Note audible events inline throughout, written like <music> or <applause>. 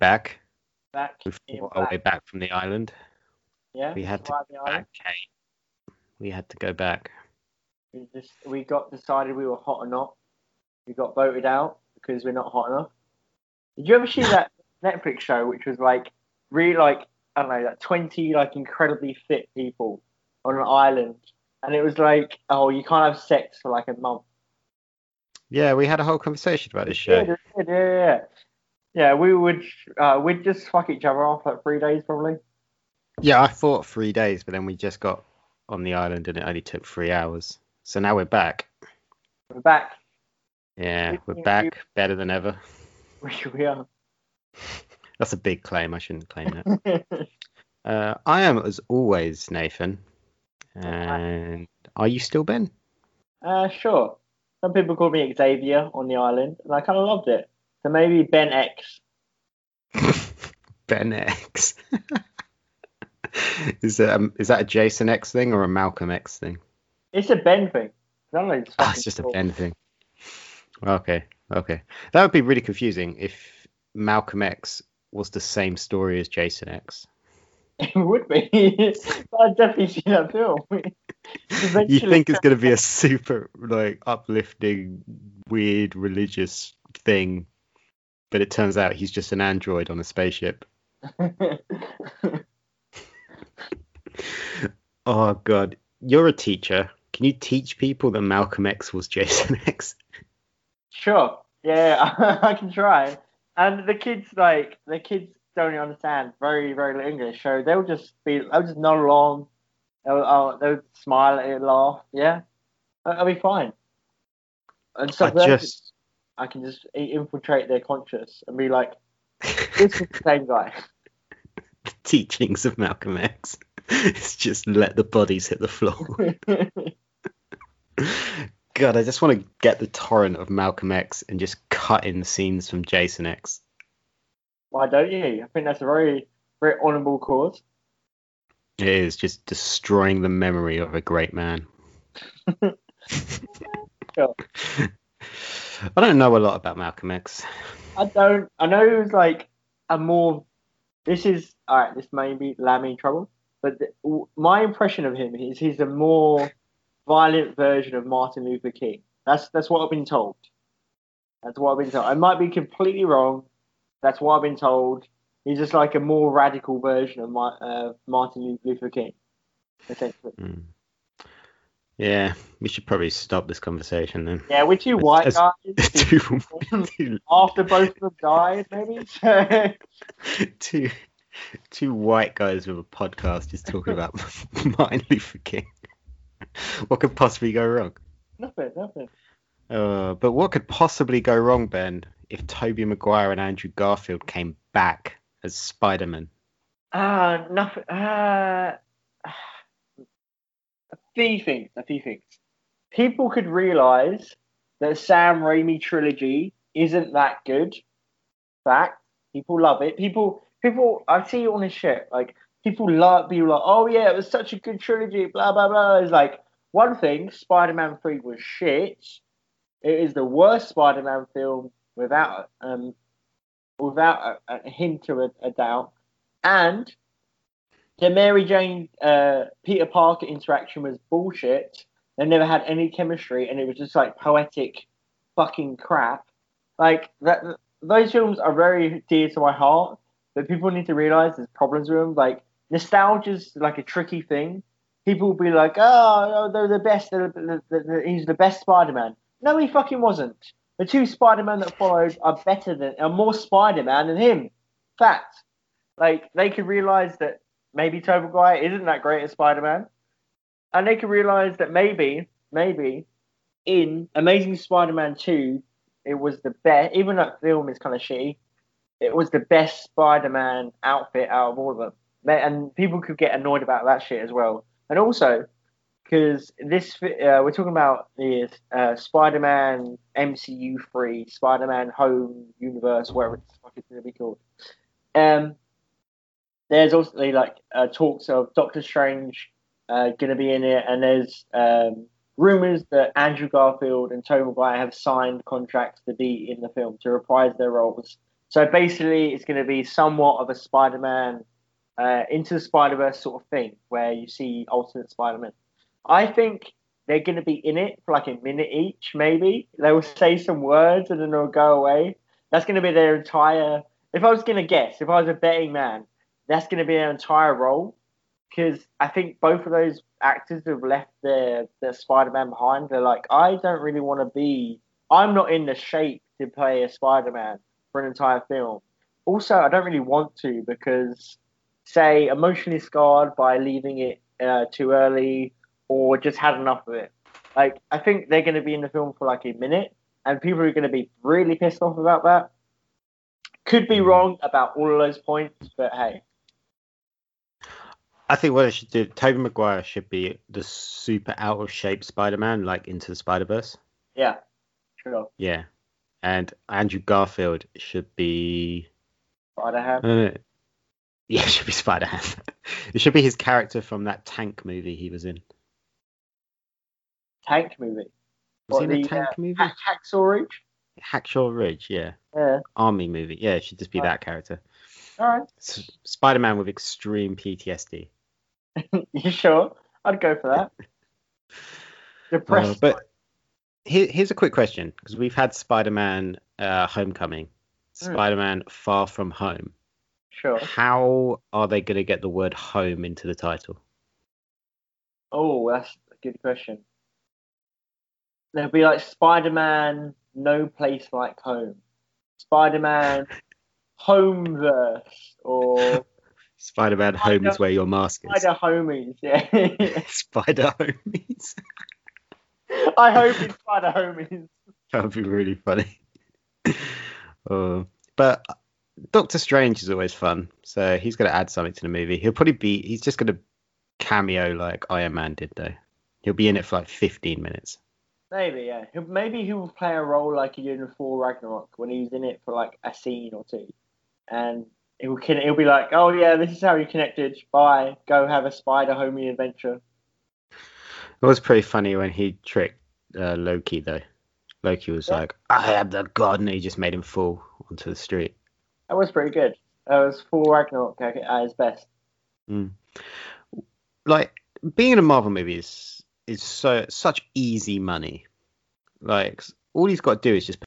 hello everyone. We're back. Back We've fought our way back from the island. Yeah, We had to go back, Kate. We had to go back. We just we got decided we were hot or not. We got voted out because we're not hot enough. Did you ever see <laughs> that Netflix show which was like really like I don't know like twenty like incredibly fit people on an island, and it was like oh you can't have sex for like a month. Yeah, we had a whole conversation about this show. yeah, yeah, yeah. Yeah, we would uh, we'd just fuck each other off like three days probably. Yeah, I thought three days, but then we just got on the island and it only took three hours. So now we're back. We're back. Yeah, We- we're back better than ever. <laughs> We, we are. <laughs> That's a big claim. I shouldn't claim that. <laughs> uh, I am, as always, Nathan. And are you still Ben? Uh, sure. Some people call me Xavier on the island, and I kind of loved it. So maybe Ben X. <laughs> Ben X. <laughs> is that um, is that a Jason X thing or a Malcolm X thing? It's a Ben thing. I. It's, Ah, fucking it's just a. Ben thing. Okay, okay. That would be really confusing if Malcolm X was the same story as Jason X. <laughs> It would be. I'd definitely see that film. You think it's going to be a super like uplifting, weird religious thing, but it turns out he's just an android on a spaceship. <laughs> Oh god, you're a teacher. Can you teach people that Malcolm X was Jason <laughs> X? sure. Yeah, <laughs> I can try. And the kids, like, the kids don't even understand very, very little English, so they'll just be, they'll just nod along. They'll, uh, they'll smile at it, laugh. Yeah, I'll be fine. And so I just I can just infiltrate their conscious and be like, <laughs> this is the same guy. the teachings of Malcolm X. It's just let the bodies hit the floor. <laughs> God, I just want to get the torrent of Malcolm X and just cut in the scenes from Jason X. Why don't you? I think that's a very, very honourable cause. It is just destroying the memory of a great man. <laughs> I don't know a lot about Malcolm X. I don't. I know it was like a more. This is all right. This may be in trouble, but the, w- my impression of him is he's a more violent version of Martin Luther King. That's that's what I've been told. That's what I've been told. I might be completely wrong. That's what I've been told. He's just like a more radical version of my, uh, Martin Luther King, essentially. Hmm. Yeah, we should probably stop this conversation then. Yeah, we're two white as- guys. <laughs> two, two, After both of them died, maybe. <laughs> two, two white guys with a podcast just talking about Martin Luther King. What could possibly go wrong? nothing, nothing. Uh, but what could possibly go wrong, Ben, if Tobey Maguire and Andrew Garfield came back as Spider-Man? Uh, nothing. Uh, a few things. A few things. People could realize that Sam Raimi trilogy isn't that good. Fact. People love it. People. People. I see it on his shit. Like people love. People like, oh yeah, it was such a good trilogy. Blah blah blah. It's like one thing. Spider-Man Three was shit. It is the worst Spider-Man film without um without a, a hint of a, a doubt. And the Mary Jane uh, Peter Parker interaction was bullshit. They never had any chemistry, and it was just like poetic fucking crap. Like that, those films are very dear to my heart, but people need to realize there's problems with them. Like nostalgia's like a tricky thing. People will be like, "Oh, they're the best. They're, the the the he's the best Spider-Man." No, he fucking wasn't. The two Spider-Man that followed are better than, are more Spider-Man than him. Fact. Like they could realize that maybe Tobey Maguire isn't that great as Spider-Man, and they could realize that maybe, maybe, in Amazing Spider-Man Two, it was the best. Even that film is kind of shitty, it was the best Spider-Man outfit out of all of them. And people could get annoyed about that shit as well. And also, because this uh, we're talking about the uh, Spider-Man MCU 3, Spider-Man Home Universe, whatever it's going to be called. Um, there's also like uh, talks of Doctor Strange uh, going to be in it, and there's um, rumors that Andrew Garfield and Tobey Maguire have signed contracts to be in the film to reprise their roles So basically, it's going to be somewhat of a Spider-Man uh, into the Spider-Verse sort of thing, where you see alternate Spider-Man. I think they're going to be in it for like a minute each, maybe. They will say some words and then they'll go away. That's going to be their entire. If I was going to guess, if I was a betting man, that's going to be their entire role. Because I think both of those actors have left their, their Spider Man behind. They're like, I don't really want to be. I'm not in the shape to play a Spider Man for an entire film. Also, I don't really want to because, say, emotionally scarred by leaving it uh, too early or just had enough of it. Like, I think they're going to be in the film for like a minute, and people are going to be really pissed off about that. Could be wrong about all of those points, but hey. I think what they should do, Tobey Maguire should be the super out of shape Spider-Man, like into the Spider-Verse. Yeah, sure. Yeah, and Andrew Garfield should be. Spider-Ham. Uh, yeah, <laughs> it should be Spider-Ham. it should be his character from that tank movie he was in. Tank movie. Was What, he in a the, tank uh, movie? Hack- Hacksaw Ridge. Hacksaw Ridge, yeah. Yeah. Army movie. Yeah, it should just be Right. that character. All right. S- Spider-Man with extreme PTSD. <laughs> you sure? I'd go for that. <laughs> Uh, Depressed. but here, here's a quick question because we've had Spider-Man uh, Homecoming, Hmm. Spider-Man Far From Home. sure. How are they going to get the word home into the title? Oh, that's a good question. There'll be like Spider-Man, No Place Like Home, Spider-Man, <laughs> Homeverse, or Spider-Man Home is where your mask is. Spider Homies. Yeah, <laughs> Spider Homies. <laughs> I hope it's Spider Homies. that would be really funny. Uh, <laughs> but Doctor Strange is always fun, so he's going to add something to the movie. He'll probably be, he's just going to cameo like Iron Man did, though. He'll be in it for like 15 minutes. Maybe, yeah. He'll, maybe he will play a role like he did in Thor Ragnarok when he was in it for like a scene or two, and he'll he'll be like, "Oh yeah, this is how you connected. Bye. Go have a Spider Homie adventure." It was pretty funny when he tricked uh, Loki, though. Loki was Yeah. like, I am the god, and he just made him fall onto the street. That was pretty good. That was Thor Ragnarok at at his best. like being in a Marvel movie is is so such easy money. Like all he's got to do is just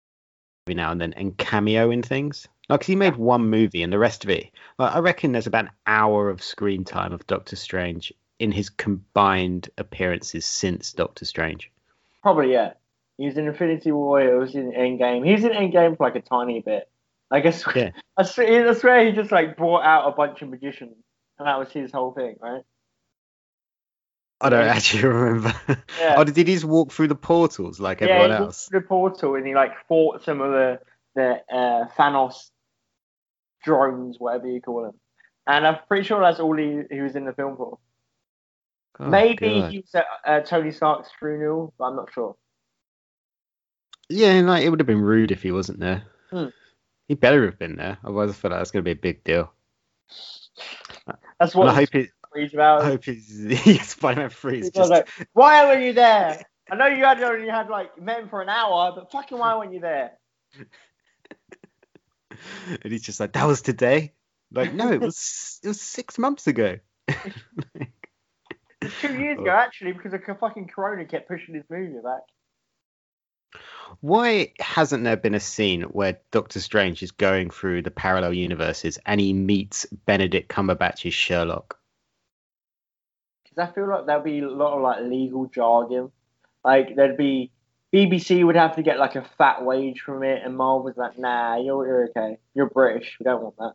every now and then and cameo in things. Like he made one movie and the rest of it. Like I reckon there's about an hour of screen time of Doctor Strange in his combined appearances since Doctor Strange. Probably yeah. He was in Infinity War. He was in Endgame. He was in Endgame for like a tiny bit. I guess. Yeah. I swear, I swear he just like brought out a bunch of magicians, and that was his whole thing, right? I don't actually <laughs> remember. Yeah. oh, did he just walk through the portals like yeah, everyone else? through the portal and he like fought some of the the uh, Thanos drones, whatever you call them. And I'm pretty sure that's all he, he was in the film for. Oh, Maybe God. he was at uh, Tony Stark's funeral, but I'm not sure. Yeah, and, like it would have been rude if he wasn't there. Hmm. He better have been there. Otherwise, I feel like that's going to be a big deal. That's what I hope it. he's about. I hope his Spider-Man Three is just. like, why weren't you there? I know you had only had like met him for an hour, but fucking why weren't you there? <laughs> <laughs> and he's just like, that was today. Like, no, it was it was six months ago. <laughs> Two years Oh. ago actually, because the fucking Corona kept pushing his movie back. Why hasn't there been a scene where Doctor Strange is going through the parallel universes and he meets Benedict Cumberbatch's Sherlock? Because I feel like there'll be a lot of like legal jargon. Like there'd be BBC would have to get like a fat wage from it, and Marvel was like, nah, you're, you're okay. You're British. We don't want that.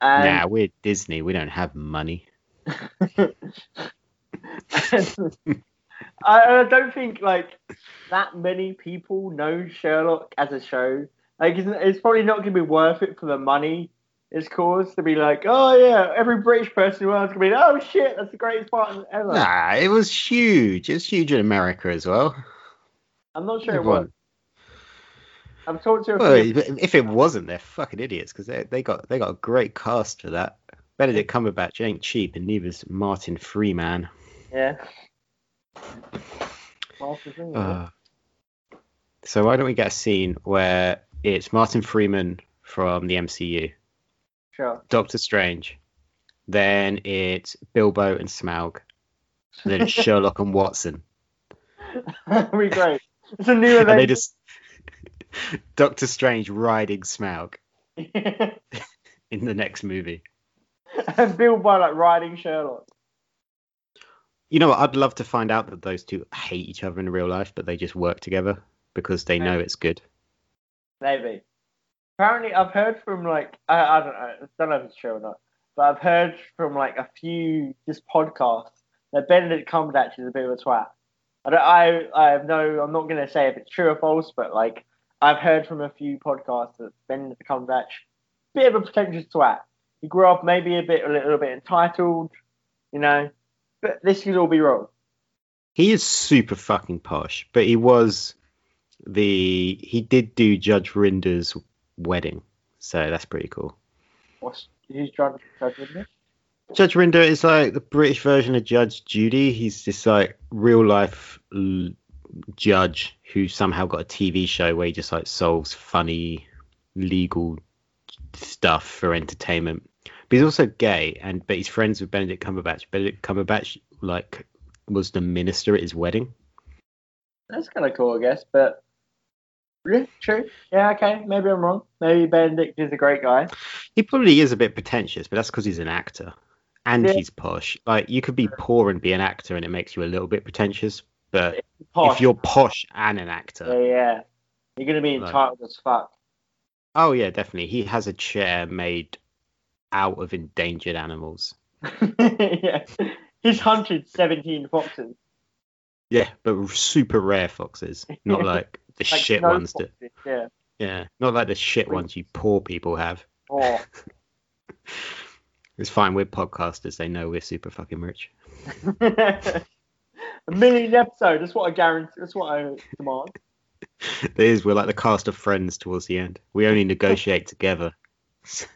And nah, we're Disney. We don't have money. <laughs> I, I don't think like that many people know Sherlock as a show. Like, it's, it's probably not going to be worth it for the money it's caused to be like, oh yeah, every British person in the world's going to be, oh shit, that's the greatest part ever. Nah, it was huge. It was huge in America as well. I'm not sure it Everyone- was. I've talked to a Well, few. if it wasn't, they're fucking idiots because they they got they got a great cast for that. Benedict Cumberbatch ain't cheap, and neither's Martin Freeman. Yeah. Yeah. Uh, so why don't we get a scene where it's Martin Freeman from the MCU. Sure. Doctor Strange. Then it's Bilbo and Smaug. Then it's <laughs> Sherlock and Watson. <laughs> That'd be great. It's a new And they event. just <laughs> Doctor Strange riding Smaug <laughs> in the next movie. and Bilbo like riding Sherlock. You know what? I'd love to find out that those two hate each other in real life, but they just work together because they know it's good. Maybe. Apparently, I've heard from like I, I don't know, I don't know if it's true or not, but I've heard from like a few just podcasts that Benedict Cumberbatch is a bit of a twat. I don't, I I have no, I'm not gonna say if it's true or false, but like I've heard from a few podcasts that Benedict Cumberbatch bit of a pretentious twat. He grew up maybe a bit a little bit entitled, you know, but this could all be wrong. He is super fucking posh, but he was the he did do Judge Rinder's wedding, so that's pretty cool. What's who's judge me? Judge Rinder is like the British version of Judge Judy. He's this like real life l- judge who somehow got a TV show where he just like solves funny legal stuff for entertainment. But he's also gay, and but he's friends with Benedict Cumberbatch. Benedict Cumberbatch like was the minister at his wedding. That's kind of cool, I guess. But yeah, true. Yeah, okay. Maybe I'm wrong. Maybe Benedict is a great guy. He probably is a bit pretentious, but that's because he's an actor and Yeah. he's posh. Like you could be poor and be an actor, and it makes you a little bit pretentious. But if you're posh and an actor, yeah, yeah, you're gonna be Like- entitled as fuck. Oh yeah, definitely. He has a chair made out of endangered animals. <laughs> yeah, he's hunted 17 foxes. Yeah, but super rare foxes, not <laughs> like the Like shit snow ones that. foxes, Yeah. Yeah, not like the shit ones you poor people have. Oh, <laughs> It's fine. We're podcasters. They know we're super fucking rich. <laughs> a million episode. That's what I guarantee. That's what I demand. <laughs> It is. We're like the cast of Friends towards the end. We only negotiate together. <laughs>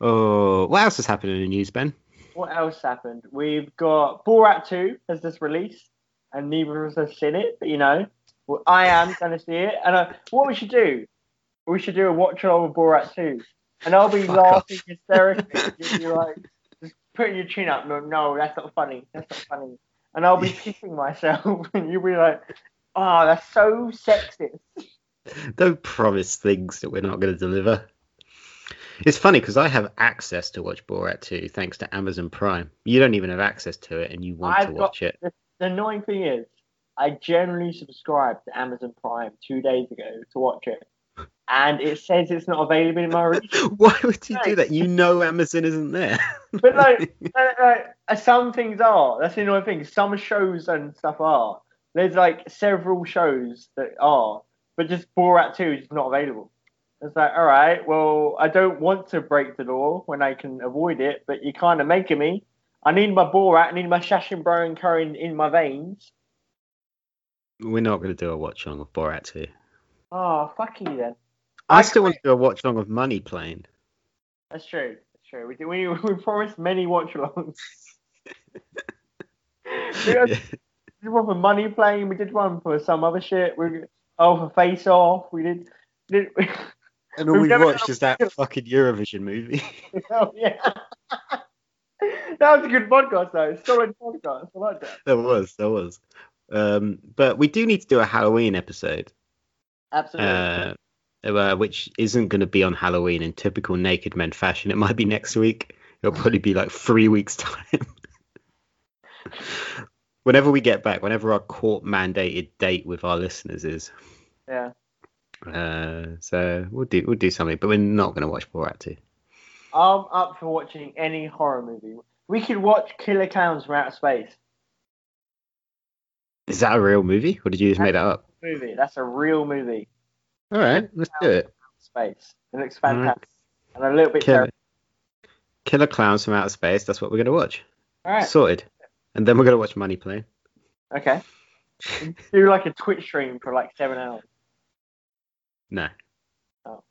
oh, what else has happened in the news, Ben? What else happened? We've got Borat 2 has just released, and neither of us have seen it, but you know, well, I am going to see it. And uh, what we should do, we should do a watch along with Borat 2. And I'll be Fuck laughing hysterically. You'll be like, just putting your chin up. No, no, that's not funny. That's not funny. And I'll be kissing myself, <laughs> and you'll be like, oh, that's so sexist. Don't promise things that we're not going to deliver. It's funny because I have access to watch Borat 2 thanks to Amazon Prime. You don't even have access to it, and you want I've to got- watch it. The annoying thing is, I generally subscribed to Amazon Prime two days ago to watch it, and it says it's not available in my region. <laughs> Why would you do that? You know Amazon isn't there. <laughs> But like, <laughs> no, uh, some things are. That's the annoying thing. Some shows and stuff are. There's like several shows that are, but just Borat 2 is just not available. It's like, all right, well, I don't want to break the law when I can avoid it, but you're kind of making me. I need my Borat, I need my Sacha Baron Cohen in, in my veins. We're not going to do a watch on of Borat 2. Oh, fuck you then. I, I still want to do a watch along of Money Plane. That's true. That's true. We, did, we, <laughs> we promised many watch alongs. <laughs> we Yeah. did one for Money Plane. We did one for some other shit. We oh for Face Off. We did. did <laughs> And all We've we watched is that fucking Eurovision movie. oh yeah. that was a good podcast though. Solid podcast. I like that. there was, there was. Um, but we do need to do a Halloween episode, Absolutely. uh, uh, which isn't going to be on Halloween in typical Naked Men fashion. It might be next week. It'll probably be like three weeks' time. <laughs> whenever we get back, whenever our court mandated date with our listeners is. yeah. Uh, so we'll do we'll do something, but we're not going to watch Borat 2. I'm up for watching any horror movie. We could watch Killer Clowns from Outer Space Is that a real movie, or did you just make that up? movie. That's a real movie. All right, let's do it. Space. It looks All right. fantastic. And a little bit Killer. Killer Clowns from Outer Space. That's what we're going to watch. All right. Sorted. And then we're going to watch Money Plane. Okay. <laughs> Do like a Twitch stream for like seven hours. No. Oh.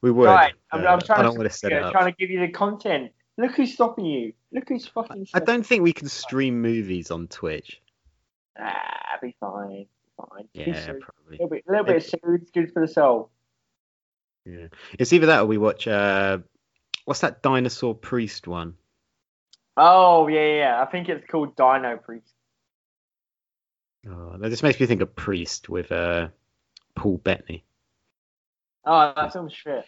We would. right. I'm, uh, I'm trying I don't to, want to set it up. trying to give you the content. Look who's stopping you. Look who's fucking. I stopping don't think we can stream movies on Twitch. Ah, be fine. Fine. Yeah, serious. A probably. little bit, a little bit of series, good for the soul. Yeah, it's either that or we watch. Uh, what's that dinosaur priest one? Oh yeah, yeah. I think it's called Dino Priest. Oh, that just makes me think of Priest with uh, Paul Bettany. Oh, that film's shit.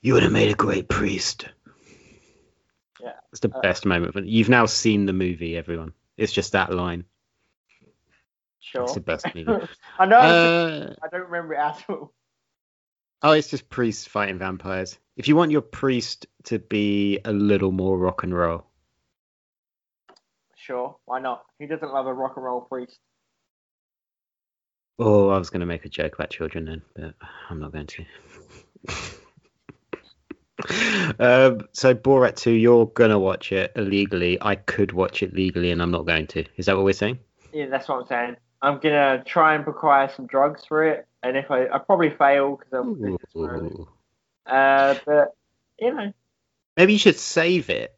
You would have made a great priest. Yeah. It's the Uh, best moment. You've now seen the movie, everyone. It's just that line. Sure. It's the best movie. <laughs> I know. uh, I don't remember it at all. oh, it's just priests fighting vampires. If you want your priest to be a little more rock and roll, Sure, why not? Who doesn't love a rock and roll priest? oh, I was going to make a joke about children then, but I'm not going to. <laughs> um, so Borat 2, you're gonna watch it illegally. I could watch it legally, and I'm not going to. Is that what we're saying? Yeah, that's what I'm saying. I'm gonna try and acquire some drugs for it, and if I, I probably fail because I'm. Ooh. Uh, but you know, Maybe you should save it.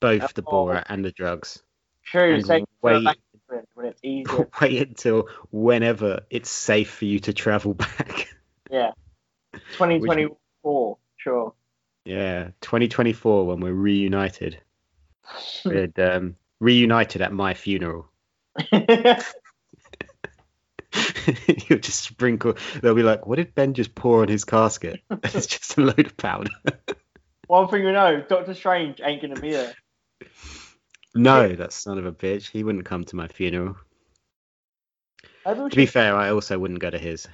Both the. Borat and the drugs. true. And Say wait. when it's easier. <laughs> Wait until whenever it's safe for you to travel back. Yeah, <laughs> 2024. Sure. yeah, 2024 when we're reunited. We're um, reunited at my funeral. <laughs> You'll just sprinkle. They'll be like, "What did Ben just pour on his casket?" <laughs> it's just a load of powder. <laughs> One thing we know, Doctor Strange ain't gonna be there. no, that son of a bitch. He wouldn't come to my funeral. To be fair, I also wouldn't go to his.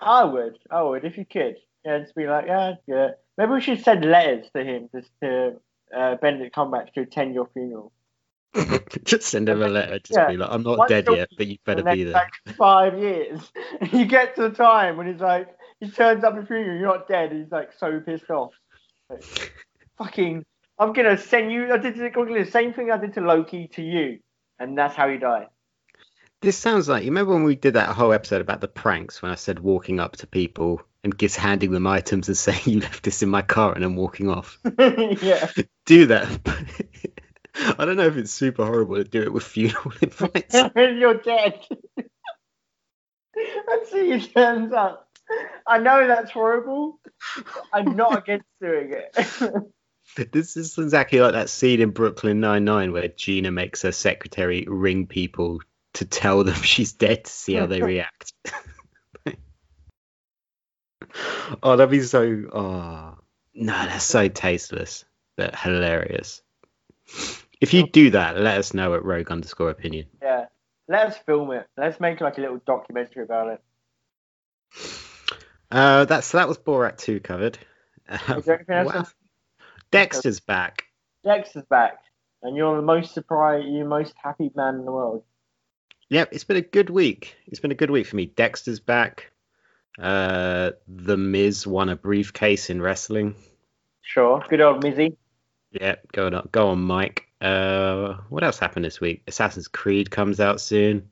I would. I would if you could. Yeah, just be like, yeah, yeah. Maybe we should send letters to him just to uh, Benedict Cumberbatch to attend your funeral. <laughs> just send him a letter. Just Yeah. be like, "I'm not Once dead yet, but you better the be there." Like five years, <laughs> you get to the time when he's like, he turns up at funeral, you're not dead. He's like so pissed off. Like, <laughs> Fucking, I'm gonna send you. I did the same thing I did to Loki to you, and that's how you die. This sounds like you remember when we did that whole episode about the pranks when I said walking up to people and just handing them items and saying you left this in my car and then walking off. yeah. Do that. I don't know if it's super horrible to do it with funeral <laughs> invites. when <laughs> you're dead. <laughs> and see he turns up. I know that's horrible. I'm not against doing it. this is exactly like that scene in Brooklyn Nine Nine where Gina makes her secretary ring people to tell them she's dead to see how they react. oh, that'd be so. Oh, no, that's so tasteless but hilarious. If you do that, let us know at Rogue underscore opinion. yeah. Let us film it. Let's make like a little documentary about it. Uh, that's that was Borat two covered. Is there anything else? Wow. Dexter's back. Dexter's back. And you're the most surprised, you're most happy man in the world. Yep, it's been a good week. It's been a good week for me. Dexter's back. Uh, the Miz won a briefcase in wrestling. Sure. Good old Mizzy. Yeah, go on, go on, Mike. Uh, what else happened this week? Assassin's Creed comes out soon.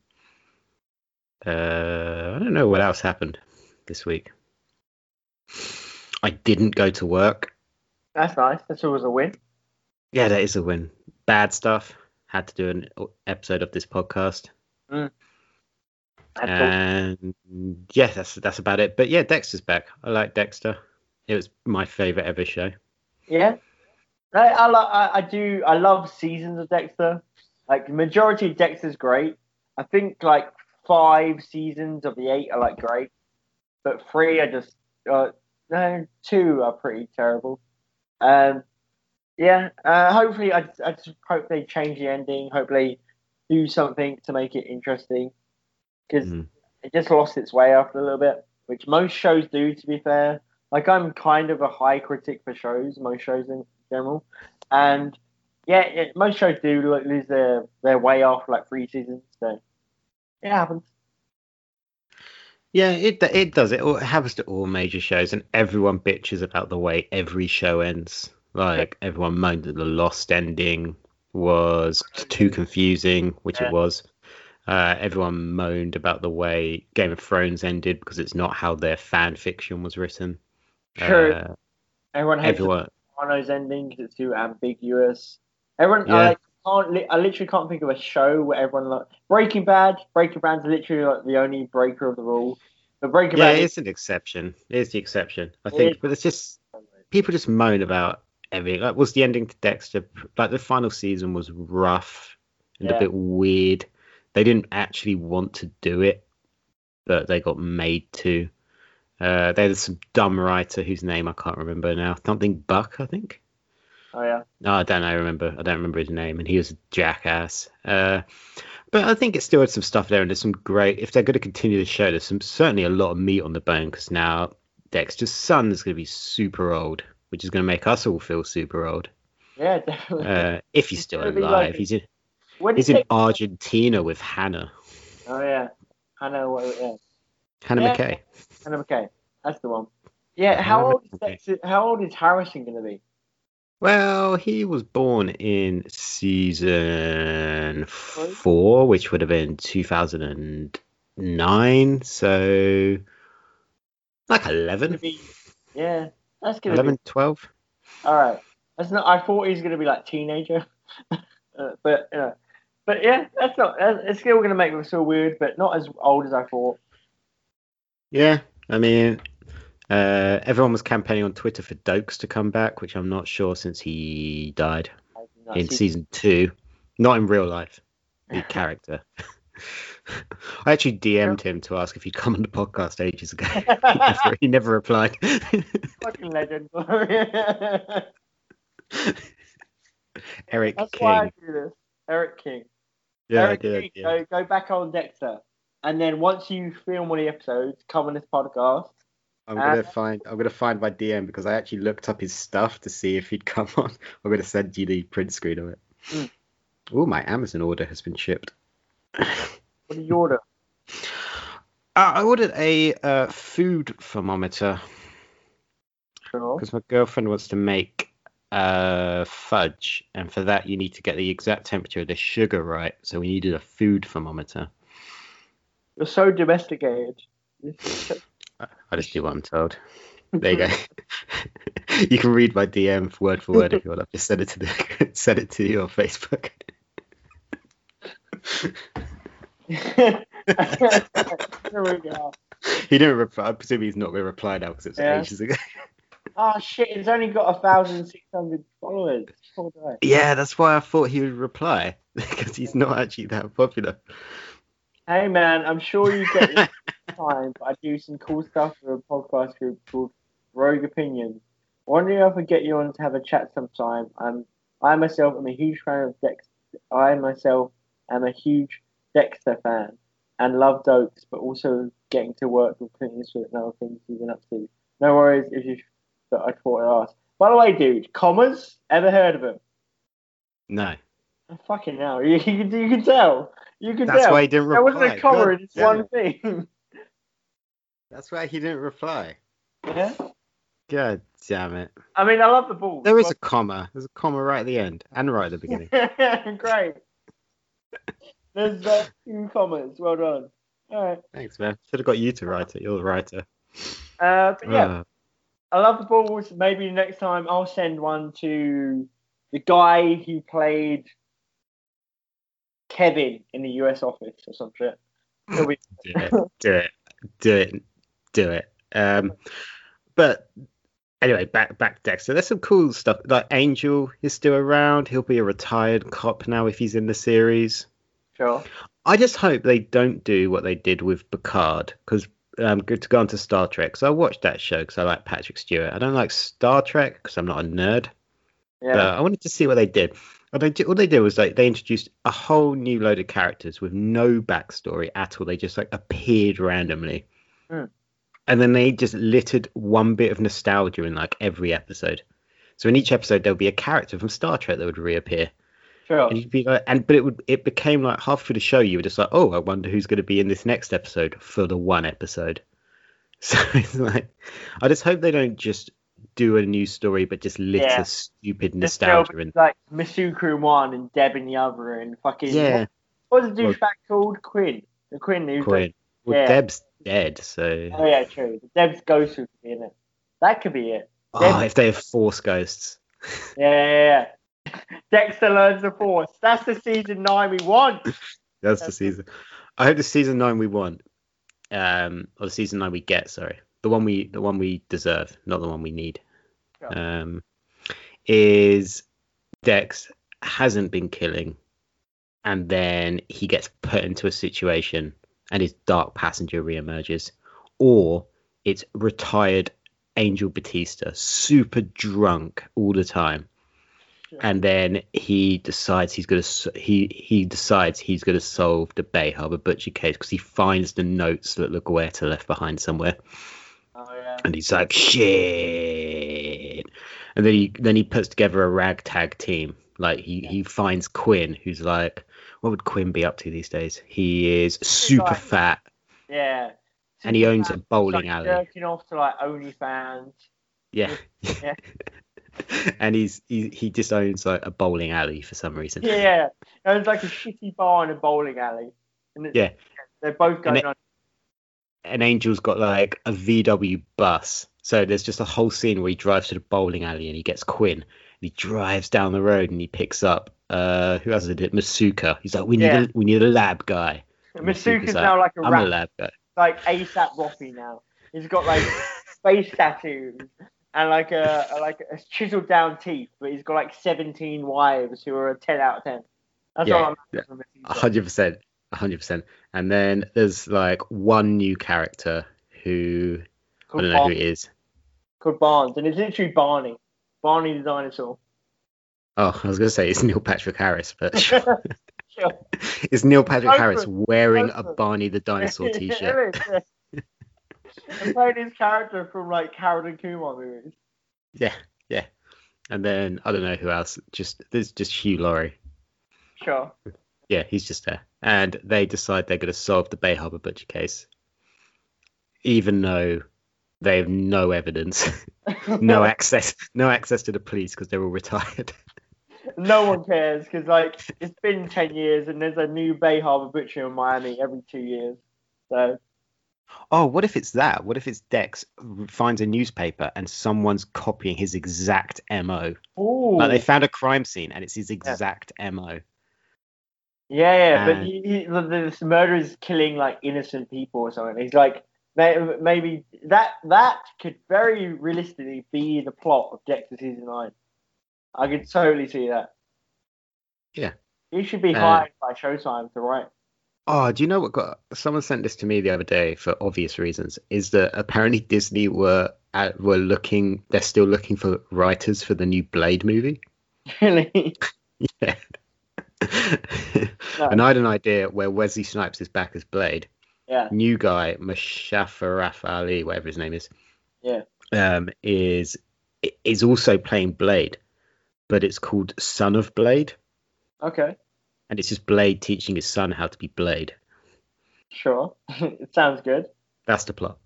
Uh, I don't know what else happened this week. I didn't go to work. That's nice. That's always a win. Yeah, that is a win. Bad stuff. Had to do an episode of this podcast. All. and yeah, that's that's about it. But yeah, Dexter's back. I like Dexter. It was my favorite ever show. Yeah, I I, I I do I love seasons of Dexter. Like majority of Dexter's great. I think like five seasons of the eight are like great, but three are just uh, no two are pretty terrible. Um, yeah. Uh, hopefully, I I just hope they change the ending. Hopefully, do something to make it interesting because Mhm. it just lost its way after a little bit, which most shows do. To be fair, like I'm kind of a high critic for shows, most shows in general, and yeah, it, most shows do like, lose their their way off like three seasons. So it happens. Yeah, it it does. It, all- it happens to all major shows, and everyone bitches about the way every show ends. Like everyone moaned that the Lost ending was too <laughs> confusing, which Yeah. it was. Uh, everyone moaned about the way Game of Thrones ended because it's not how their fan fiction was written. True. Uh, Everyone hates everyone, the Sopranos ending because it's too ambiguous. Everyone, Yeah. I can't, I literally can't think of a show where everyone like Breaking Bad. Breaking Bad's literally like the only breaker of the rule. But Breaking Yeah, Bad it's an exception. It is the exception, I think. is. But it's just people just moan about everything. Like, was the ending to Dexter? Like the final season was rough and Yeah. a bit weird. They didn't actually want to do it, but they got made to. Uh, there's some dumb writer whose name I can't remember now. Something Buck, I think. Oh yeah. No, I don't know. Remember, I don't remember his name, and he was a jackass. Uh, but I think it still had some stuff there, and there's some great. If they're going to continue the show, there's some certainly a lot of meat on the bone because now Dexter's son is going to be super old, which is going to make us all feel super old. Yeah, definitely. Uh, if he's still alive, like- he's in he's in they- Argentina with Hannah, Oh yeah. I know what. Yeah. Hannah Yeah. McKay. McKay. That's the one. Yeah. How old is Dexter, How old is Harrison going to be? Well, he was born in season four, which would have been 2009. So, like 11, be- yeah. That's going to be 11, 12. all right. That's not. I thought he was going to be like teenager. uh, <laughs> but you know. But yeah, that's not. That's, it's still going to make me feel weird, but not as old as I thought. Yeah, I mean, uh, everyone was campaigning on Twitter for Doakes to come back, which I'm not sure since he died in season two. Not in real life, the <laughs> character. <laughs> I actually DM'd him to ask if he'd come on the podcast ages ago. <laughs> he, never, he never replied. fucking legend. Erik That's King. why I do this. Erik King. yeah, I Erik did. King, yeah. go, go back on Dexter. And then once you film one of the episodes, come on this podcast. I'm gonna find. I'm gonna find my DM because I actually looked up his stuff to see if he'd <laughs> come on. I'm gonna send you the print screen of it. Mm. Oh, my Amazon order has been shipped. What did you order? <laughs> Uh, I ordered a uh, food thermometer Sure. because my girlfriend wants to make uh, fudge, and for that you need to get the exact temperature of the sugar right. So we needed a food thermometer. You're so domesticated. I just do what I'm told. There you go. <laughs> you can read my DM word for word if you want. I've just send it to the <laughs> send it to your Facebook. Here we go. He didn't reply. I presume he's not going to reply now because it's Yeah. ages ago. Oh <laughs> shit! He's only got a thousand six hundred followers. Yeah, that's why I thought he would reply because he's not actually that popular. Hey man, I'm sure you get this <laughs> time, but I do some cool stuff for a podcast group called Rogue Opinions. Wondering if I could get you on to have a chat sometime. I'm, I myself am a huge fan of Dex. I myself am a huge Dexter fan and love Doakes, but also getting to work with Clint Eastwood and other things he's been up to. No worries if you. But I thought I'd ask. By the way, dude, commas. Ever heard of them? No, Oh, fucking hell, <laughs> you, you, you can tell. You can that's tell. why he didn't reply. wasn't a comma God in this one thing. That's why he didn't reply. yeah. God damn it. I mean, I love the ball. There is a comma. There's a comma right at the end and right at the beginning. <laughs> Great. There's uh, two commas. Well done. All right. Thanks, man. Should have got you to write it. You're the writer. Uh, but yeah, Uh, I love the balls. Maybe next time I'll send one to the guy who played Kevin in the US office or some shit. Be- do it. Do it. Do it. Do it. Um, but anyway, back back Dexter. There's some cool stuff. Like Angel is still around. He'll be a retired cop now if he's in the series. sure. I just hope they don't do what they did with Picard because um, good to go on to Star Trek. So I watched that show because I like Patrick Stewart. I don't like Star Trek because I'm not a nerd. Yeah. But I wanted to see what they did. What they, did- all they did was like they introduced a whole new load of characters with no backstory at all. They just like appeared randomly, Hmm. and then they just littered one bit of nostalgia in like every episode. So in each episode there'll be a character from Star Trek that would reappear, sure. and you'd be like, and but it would it became like half through the show you were just like, oh, I wonder who's going to be in this next episode for the one episode. <laughs> So it's like, I just hope they don't just do a new story, but just litter Yeah. stupid Just nostalgia me, like Masuka in one and Deb in the other and fucking Yeah, what was the Well- douchebag called? Quinn. The Quinn who's Quinn. Well, Yeah. Deb's dead, so. Oh yeah, true. Deb's ghost would be in it. That could be it. Oh, if they have Force Ghosts. Yeah, yeah, yeah. <laughs> Dexter learns the force. That's the season nine we want. <laughs> That's the season. I hope the season nine we want um, or the season nine we get. Sorry, the one we the one we deserve, not the one we need. Yeah. Um, is Dex hasn't been killing, and then he gets put into a situation, and his dark passenger reemerges, or it's retired Angel Batista, super drunk all the time, and then he decides he's gonna he he decides he's gonna solve the Bay Harbor butcher case because he finds the notes that LaGuerta left behind somewhere, Oh yeah. and he's like shit, and then he then he puts together a ragtag team. Like he he finds Quinn, who's like, what would Quinn be up to these days? He is super like- fat, Yeah. and he owns a bowling like, alley. Jerking off to like OnlyFans. Yeah. Yeah. <laughs> and he's he, he just owns like a bowling alley for some reason. Yeah. It's like a shitty bar and a bowling alley. And Yeah. They're both going it- on. and Angel's got like a VW bus. So there's just a whole scene where he drives to the bowling alley and he gets Quinn. And he drives down the road and he picks up uh who has it? Masuka. He's like, we need Yeah. a we need a lab guy. Masuka's Masuka's now like a I'm rap, a lab guy. like ASAP Rocky now. He's got like <laughs> face tattoos and like a, a like a chiseled down teeth, but he's got like 17 wives who are a 10 out of 10. That's Yeah, all I'm yeah. from hundred percent. hundred percent. And then there's like one new character who I don't know Bar- who it is. Called Barnes, and it's literally Barney. Barney the dinosaur. Oh, I was gonna say it's Neil Patrick Harris, but <laughs> Sure. it's Neil Patrick Harris wearing a Barney the Dinosaur <laughs> t-shirt. it is, yeah. I'm playing his character from like Harold and Kumar movies. Yeah, yeah. And then I don't know who else. Just there's just Hugh Laurie. Sure. Yeah, he's just there. And they decide they're going to solve the Bay Harbor butcher case, even though they have no evidence, <laughs> no access, no access to the police because they're all retired. <laughs> no one cares because like it's been 10 years and there's a new Bay Harbor butcher in Miami every two years. So Oh, what if it's that? What if it's Dex finds a newspaper and someone's copying his exact MO? Ooh. Like they found a crime scene and it's his exact MO. Yeah, yeah, but he, he, the, this murderer is killing like innocent people or something. He's like, may- maybe that that could very realistically be the plot of Dexter season nine. I could totally see that. Yeah. he should be Uh, hired by Showtime to write. Oh, do you know what got someone sent this to me the other day for obvious reasons? Is that apparently Disney were at, were looking they're still looking for writers for the new Blade movie. <laughs> <laughs> Really? Yeah. No. and I had an idea where Wesley Snipes is back as Blade. Yeah, New guy, Musharraf Ali, whatever his name is. Yeah. Um, is is also playing Blade, but it's called Son of Blade, okay, and it's just Blade teaching his son how to be Blade. sure. <laughs> it sounds good. That's the plot.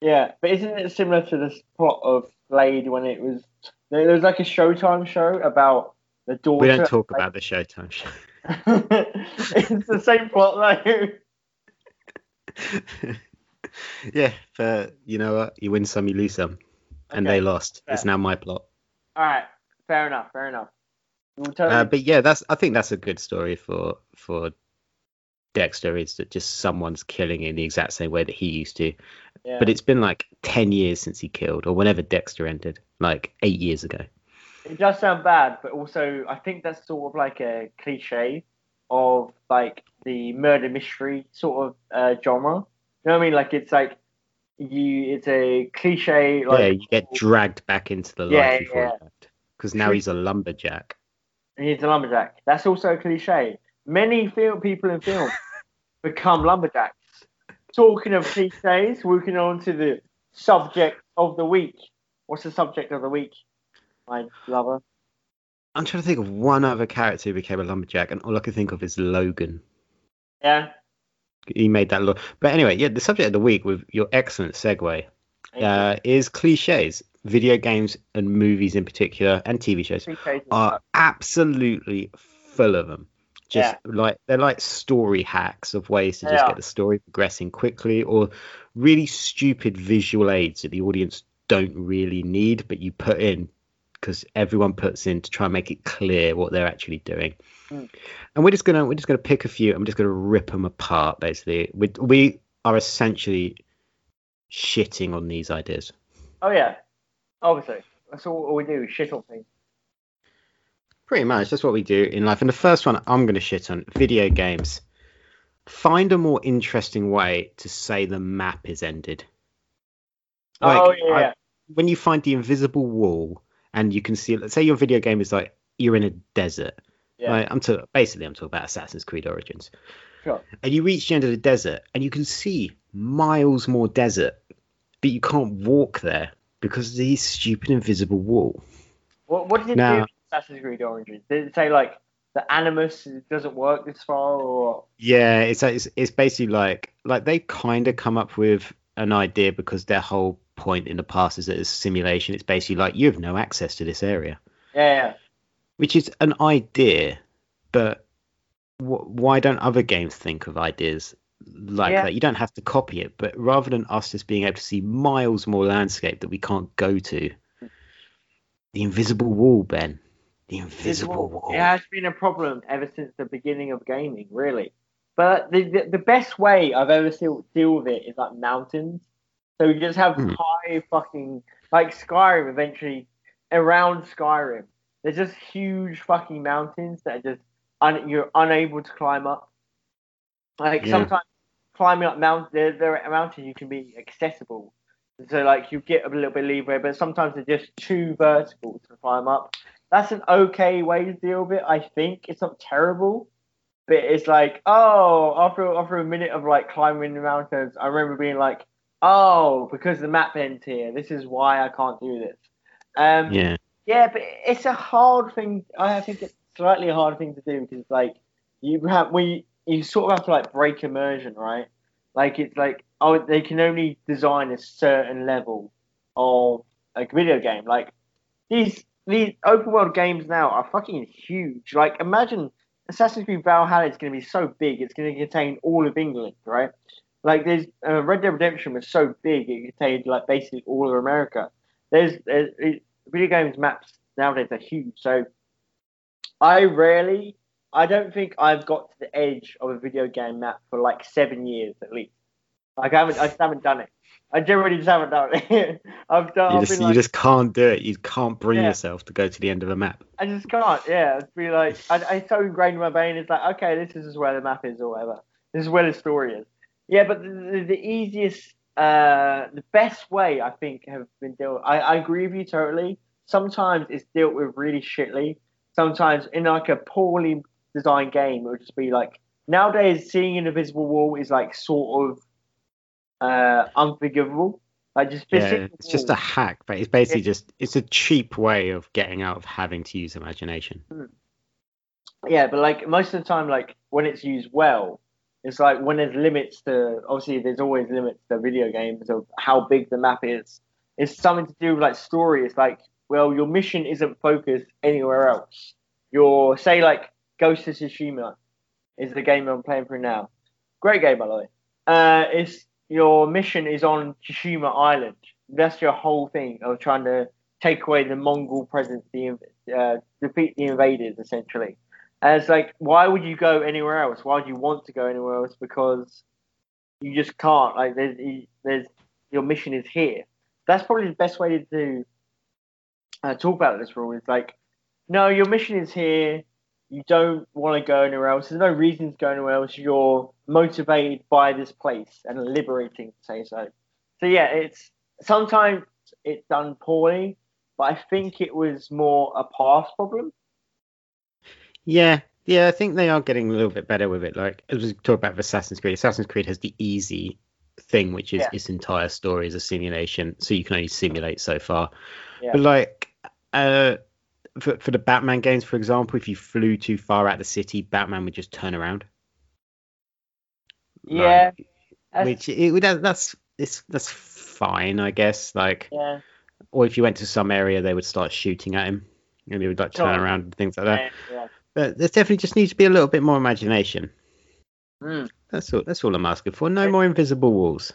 Yeah, but isn't it similar to the plot of Blade when it was there was like a Showtime show about the daughter? We don't talk about the Showtime show. <laughs> it's the same plot though. <laughs> yeah, but you know what? You win some, you lose some, and Okay, they lost. It's now my plot. All right, fair enough, fair enough. Totally, Uh, but yeah, that's I think that's a good story for for Dexter. Is that just someone's killing in the exact same way that he used to? yeah. But it's been like ten years since he killed, or whenever Dexter ended, like eight years ago. it does sound bad, but also I think that's sort of like a cliche of like the murder mystery sort of uh, genre. You know what I mean? Like it's like you, it's a cliche. Like yeah, you get dragged back into the life Yeah, before yeah. because now he's a lumberjack. he's a lumberjack. That's also a cliche. Many film people in film <laughs> become lumberjacks. Talking of cliches, working on to the subject of the week. What's the subject of the week, my lover? I'm trying to think of one other character who became a lumberjack, and all I can think of is Logan. Yeah. He made that look. But anyway, yeah, the subject of the week with your excellent segue uh, is cliches. Video games and movies in particular, and TV shows, are absolutely full of them. Just like they're like story hacks of ways to They just are. get the story progressing quickly, or really stupid visual aids that the audience don't really need, but you put in because everyone puts in to try and make it clear what they're actually doing. Mm. And we're just gonna we're just gonna pick a few. I'm just gonna rip them apart. Basically, we we are essentially shitting on these ideas. Oh yeah, obviously. That's all, all we do. is Shit on things. Pretty much, that's what we do in life. And the first one I'm going to shit on video games. Find a more interesting way to say the map is ended. Like, oh yeah. I- when you find the invisible wall and you can see, let's say your video game is like you're in a desert. yeah. Right? I'm to, basically I'm talking about Assassin's Creed Origins. Sure. And you reach the end of the desert and you can see miles more desert, but you can't walk there because of the stupid invisible wall. What, what did it Now- do Assassin's Creed Origins? Did it say like the animus doesn't work this far, or Yeah, it's it's, it's basically like like they kind of come up with an idea because their whole point in the past is that it's a simulation. It's basically like you have no access to this area, yeah, which is an idea, but wh- why don't other games think of ideas like Yeah. that? You don't have to copy it, but rather than us just being able to see miles more landscape that we can't go to, the invisible wall, Ben, the invisible wall. Yeah, It has been a problem ever since the beginning of gaming, really. But the the, the best way I've ever seen deal with it is like mountains. So you just have Hmm. high fucking like Skyrim. Eventually, around Skyrim, there's just huge fucking mountains that are just un- you're unable to climb up. Like Yeah. sometimes climbing up mountains, there, there are mountains you can be accessible. So like you get a little bit of leeway, but sometimes they're just too vertical to climb up that's an okay way to deal with it. I think it's not terrible, but it's like, oh, after after a minute of like climbing the mountains, I remember being like, oh, because the map ends here, this is why I can't do this. Um, yeah. Yeah, but it's a hard thing. I think it's slightly a hard thing to do because like you have we you sort of have to like break immersion, right? Like it's like oh, they can only design a certain level of a video game. Like these these open world games now are fucking huge. Like imagine Assassin's Creed Valhalla is going to be so big, it's going to contain all of England, right? Like there's uh, Red Dead Redemption was so big, it contained like basically all of America. There's, there's it, video games maps nowadays are huge. So I rarely, I don't think I've got to the edge of a video game map for like seven years at least. Like I haven't, I just haven't done it. I generally just haven't done it. <laughs> I've done. you I've just you like, just can't do it. You can't bring Yeah. yourself to go to the end of a map. I just can't. Yeah, it's be like I, I so ingrained in my brain. It's like okay, this is just where the map is or whatever. This is where the story is. Yeah, but the, the, the easiest, uh, the best way I think have been dealt. I, I agree with you totally. Sometimes it's dealt with really shitly. Sometimes in like a poorly designed game, it would just be like nowadays seeing an invisible wall is like sort of uh unforgivable. Like just Yeah, it's just a hack, but it's basically just it's a cheap way of getting out of having to use imagination. Yeah, but like most of the time, like when it's used well, it's like when there's limits to obviously there's always limits to video games of how big the map is. It's something to do with like story. It's like well, your mission isn't focused anywhere else. Your say like Ghost of Tsushima is the game I'm playing through now. Great game by the way. Uh, it's your mission is on Tsushima Island. That's your whole thing of trying to take away the Mongol presence, the uh, defeat the invaders essentially. It's like, why would you go anywhere else? Why would you want to go anywhere else? Because you just can't. Like, there's, there's your mission is here. That's probably the best way to uh, talk about this rule. Is like, no, your mission is here. You don't want to go anywhere else. There's no reason to go anywhere else. You're motivated by this place and liberating to say so. So yeah, it's sometimes it's done poorly, but I think it was more a past problem. Yeah, yeah, I think they are getting a little bit better with it. Like as we talk about Assassin's Creed, Assassin's Creed has the easy thing, which is Yeah. its entire story is a simulation, so you can only simulate so far. Yeah. But like, uh, for for the Batman games, for example, if you flew too far out of the city, Batman would just turn around. Yeah, Like, That's- which it, that's it's that's fine, I guess. Like, yeah, or if you went to some area, they would start shooting at him, and he would like turn around and things like that. yeah, yeah. But there definitely just needs to be a little bit more imagination. Mm. That's all. That's all I'm asking for. No more invisible walls.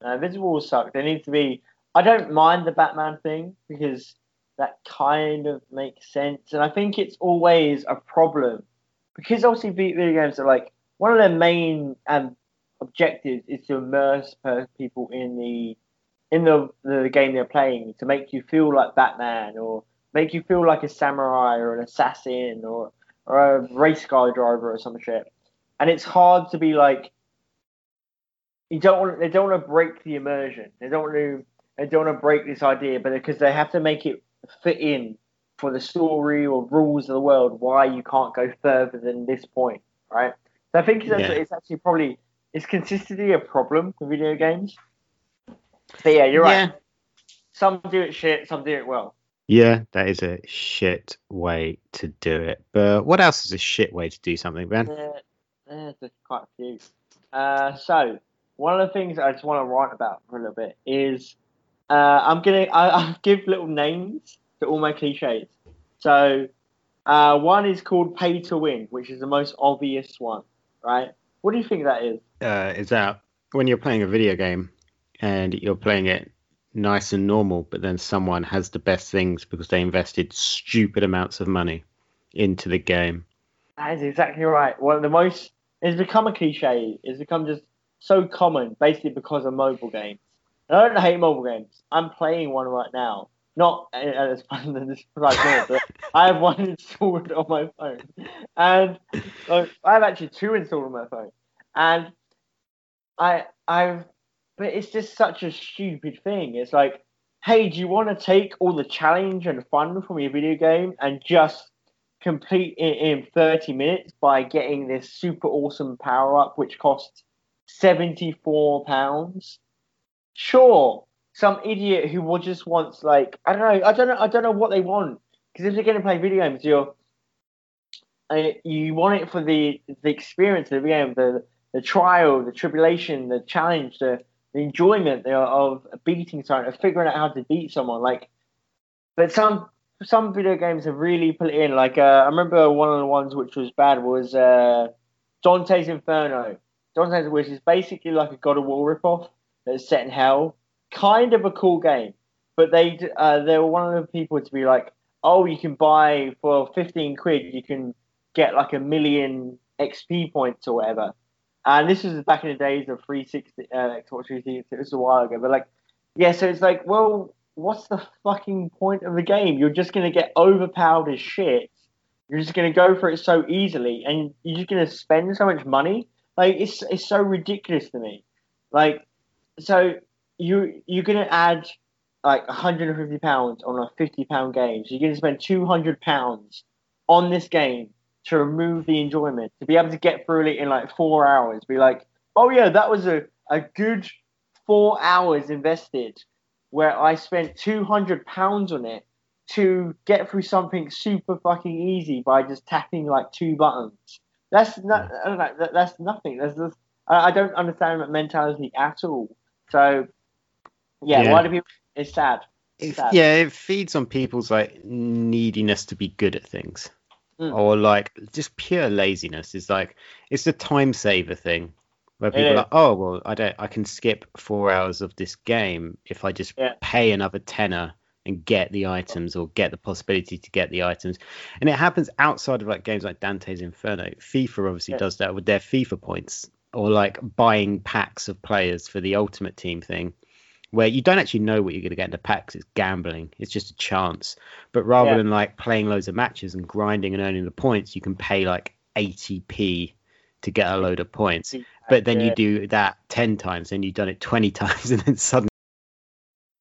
Uh, visible walls suck. They need to be. I don't mind the Batman thing because that kind of makes sense, and I think it's always a problem because obviously video games are like one of their main um, objectives is to immerse per- people in the in the, the game they're playing to make you feel like Batman or make you feel like a samurai or an assassin or or a race car driver or some shit. And it's hard to be like you don't want they don't want to break the immersion. They don't want to they don't want to break this idea, but because they have to make it fit in for the story or rules of the world why you can't go further than this point, right? So I think that's, Yeah. it's actually probably it's consistently a problem with video games. But yeah, you're right. Some do it shit, some do it well. Yeah, that is a shit way to do it. But what else is a shit way to do something, Ben? Yeah, yeah, there's quite a few. Uh, so one of the things I just want to write about for a little bit is uh, I'm gonna I, <laughs> I'll give little names to all my cliches. So uh, one is called pay to win, which is the most obvious one, right? What do you think that is? Uh, is that when you're playing a video game and you're playing it nice and normal, but then someone has the best things because they invested stupid amounts of money into the game. That is exactly right. One of the most it's become a cliche. It's become just so common, basically because of mobile games. And I don't hate mobile games. I'm playing one right now. Not as fun as this <laughs> precise moment, but I have one installed on my phone, and I have actually two installed on my phone. And I, I've, but it's just such a stupid thing. It's like, hey, do you want to take all the challenge and fun from your video game and just complete it in 30 minutes by getting this super awesome power up, which costs 74 pounds? Sure, some idiot who will just wants like I don't know, I don't know, I don't know what they want. Because if they're going to play video games, you're uh, you want it for the the experience of the game, the the trial, the tribulation, the challenge, the, the enjoyment of beating someone, of figuring out how to beat someone. Like, but some some video games have really put it in. Like, uh, I remember one of the ones which was bad was uh, Dante's Inferno. Dante's, which is basically like a God of War ripoff that's set in hell. Kind of a cool game, but they uh, they were one of the people to be like, oh, you can buy for fifteen quid, you can get like a million XP points or whatever. And this was back in the days of 360, uh, Xbox 360. It was a while ago, but like, yeah. So it's like, well, what's the fucking point of the game? You're just gonna get overpowered as shit. You're just gonna go for it so easily, and you're just gonna spend so much money. Like, it's it's so ridiculous to me. Like, so you you're gonna add like 150 pounds on a 50 pound game. So you're gonna spend 200 pounds on this game to remove the enjoyment, to be able to get through it in like four hours, be like, oh yeah, that was a, a good four hours invested where I spent two hundred pounds on it to get through something super fucking easy by just tapping like two buttons. That's not I don't know, that, that's nothing. That's just I, don't understand that mentality at all. So yeah, Yeah. why do people it's sad. It, Sad. yeah, it feeds on people's like neediness to be good at things, Mm. or like just pure laziness. Is like it's a time saver thing, where people are like, oh well, I don't, I can skip four hours of this game if I just Yeah. pay another tenner and get the items or get the possibility to get the items. And it happens outside of like games like Dante's Inferno. FIFA obviously Yeah. does that with their FIFA points, or like buying packs of players for the Ultimate Team thing where you don't actually know what you're going to get in the packs. It's gambling. It's just a chance. But rather Yeah. than like playing loads of matches and grinding and earning the points, you can pay like 80p to get a load of points. But then you do that 10 times and you've done it 20 <laughs> times and then suddenly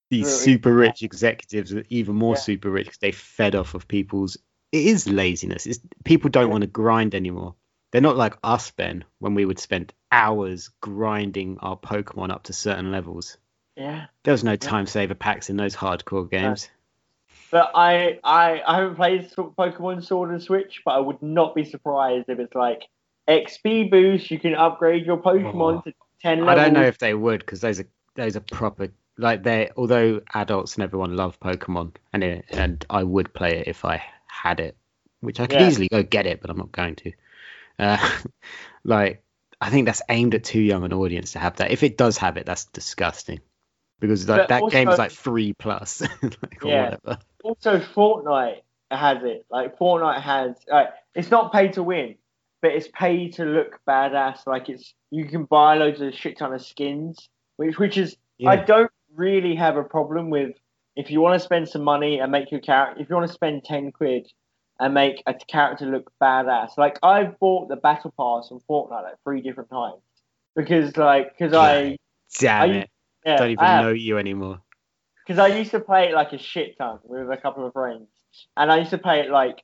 these super rich executives are even more Yeah. super rich they fed off of people's it is laziness. It's people don't want to grind anymore. They're not like us, Ben, when we would spend hours grinding our Pokemon up to certain levels. Yeah. There was no time saver packs in those hardcore games. But I, I, I haven't played Pokemon Sword and Switch, but I would not be surprised if it's like XP boost. You can upgrade your Pokemon Oh. to ten I don't know if they would because those are those are proper like they although adults and everyone love Pokemon and it, and I would play it if I had it, which I could Yeah. easily go get it, but I'm not going to. Uh, <laughs> like I think that's aimed at too young an audience to have that. If it does have it, that's disgusting because like, that game is like three plus, <laughs> like, Yeah. Also, Fortnite has it. Like Fortnite has. Like, it's not pay to win, but it's pay to look badass. Like it's you can buy loads of shit ton of skins, which which is I don't really have a problem with if you want to spend some money and make your character. If you want to spend ten quid and make a character look badass, like I've bought the battle pass on Fortnite like three different times because like because I Damn I- it! Yeah Don't even know you anymore. because I used to play it like a shit ton with a couple of friends, and I used to play it like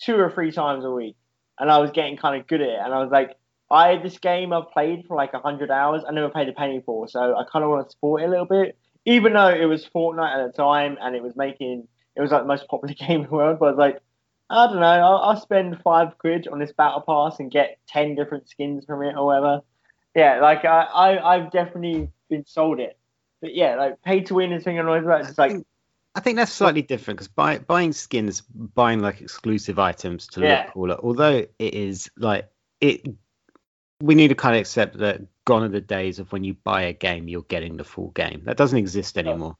two or three times a week, and I was getting kind of good at it, and I was like, I had this game I've played for like hundred hours, I never paid a penny for, so I kind of want to support it a little bit, even though it was Fortnite at the time and it was making it was like the most popular <laughs> game in the world, but I was like. I don't know. I'll, I'll spend five quid on this battle pass and get ten different skins from it or whatever. Yeah, like I, I I've definitely been sold it. But yeah, like pay to win is thing always about. It's like I think that's slightly different because buy, buying skins, buying like exclusive items to Yeah. look cooler. Although it is like it, we need to kind of accept that gone are the days of when you buy a game, you're getting the full game. That doesn't exist anymore.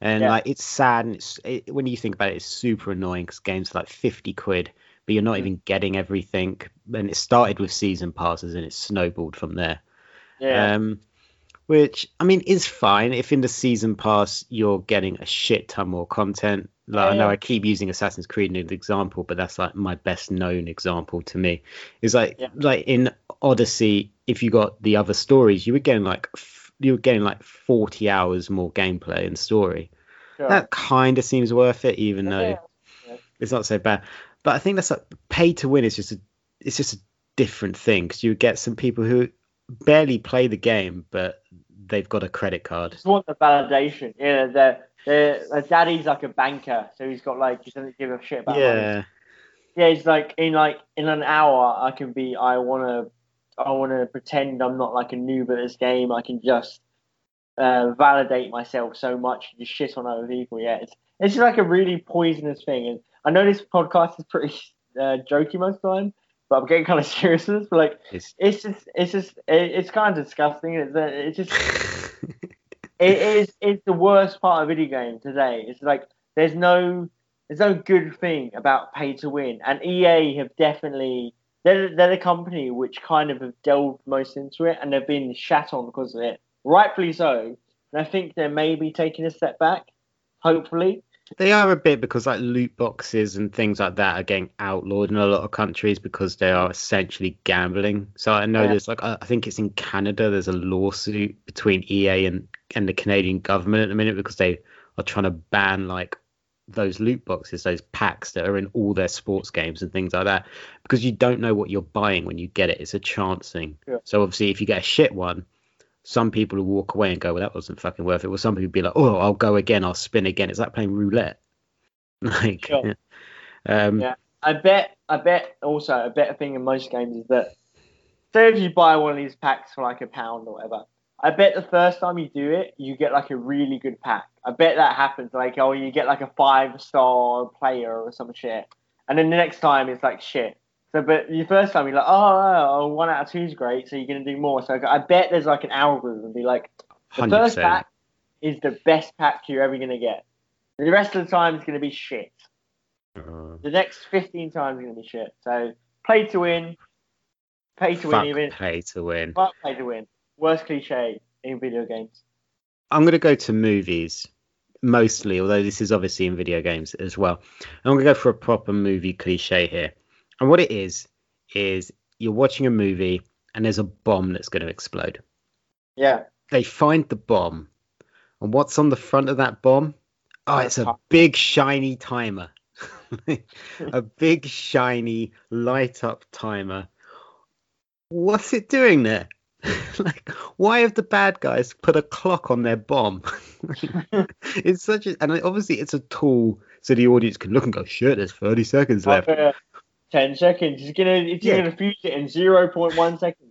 And Yeah. like it's sad, and it's it, when you think about it, it's super annoying because games are like fifty quid, but you're not Mm. even getting everything. And it started with season passes, and it snowballed from there. yeah. Um, which I mean is fine if in the season pass you're getting a shit ton more content. Like I know I keep using Assassin's Creed as an example, but that's like my best known example to me. Is like Yeah. like in Odyssey, if you got the other stories, you were getting like f- you were getting like 40 hours more gameplay and story. Sure. That kind of seems worth it, even though Yeah. it's not so bad. But I think that's like pay to win is just a it's just a different thing because you get some people who barely play the game, but they've got a credit card. just want the validation. Yeah, their their daddy's like a banker, so he's got like he doesn't give a shit about money. Yeah, Yeah, it's like in like in an hour I can be I wanna I wanna pretend I'm not like a noob at this game. I can just uh, validate myself so much and just shit on other people. Yeah, it's it's just like a really poisonous thing. And I know this podcast is pretty <laughs> uh, jokey most of the time, but I'm getting kind of serious. But like, it's it's just it's just it, it's kind of disgusting. It's uh, it's just <laughs> it is it's the worst part of video game today. It's like there's no there's no good thing about pay to win, and EA have definitely they're they're the company which kind of have delved most into it, and they've been shat on because of it, rightfully so. And I think they're maybe taking a step back, hopefully. They are a bit because like loot boxes and things like that are getting outlawed in a lot of countries because they are essentially gambling. So I know Yeah. there's like I think it's in Canada. There's a lawsuit between EA and and the Canadian government at the minute because they are trying to ban like those loot boxes, those packs that are in all their sports games and things like that, because you don't know what you're buying when you get it. It's a chance thing. Yeah. So obviously, if you get a shit one, some people will walk away and go, "Well, that wasn't fucking worth it." Well, some people be like, "Oh, I'll go again. I'll spin again." It's like playing roulette. <laughs> Like, Sure. um, Yeah. I bet I bet also a better thing in most games is that say if you buy one of these packs for like a pound or whatever, I bet the first time you do it, you get like a really good pack. I bet that happens. Like, oh, you get like a five star player or some shit, and then the next time it's like shit. So, but the first time you're like, oh, oh, one out of two is great, so you're gonna do more. So I bet there's like an algorithm be like, the hundred first percent. pack is the best pack you're ever gonna get. The rest of the time is gonna be shit. Uh, The next 15 times is going to be shit. So play to win, pay to win even. pay to win. Fuck play to win. Worst cliche in video games. I'm gonna go to movies mostly, although this is obviously in video games as well. I'm gonna go for a proper movie cliche here. And what it is is you're watching a movie and there's a bomb that's going to explode. Yeah. They find the bomb, and what's on the front of that bomb? Oh, it's a big shiny timer. <laughs> a big shiny light up timer. What's it doing there? <laughs> like, why have the bad guys put a clock on their bomb? <laughs> it's such a, and obviously it's a tool so the audience can look and go, shit, there's 30 seconds left. Uh, 10 seconds. It's going to it's Yeah. gonna fuse it in 0.1 seconds.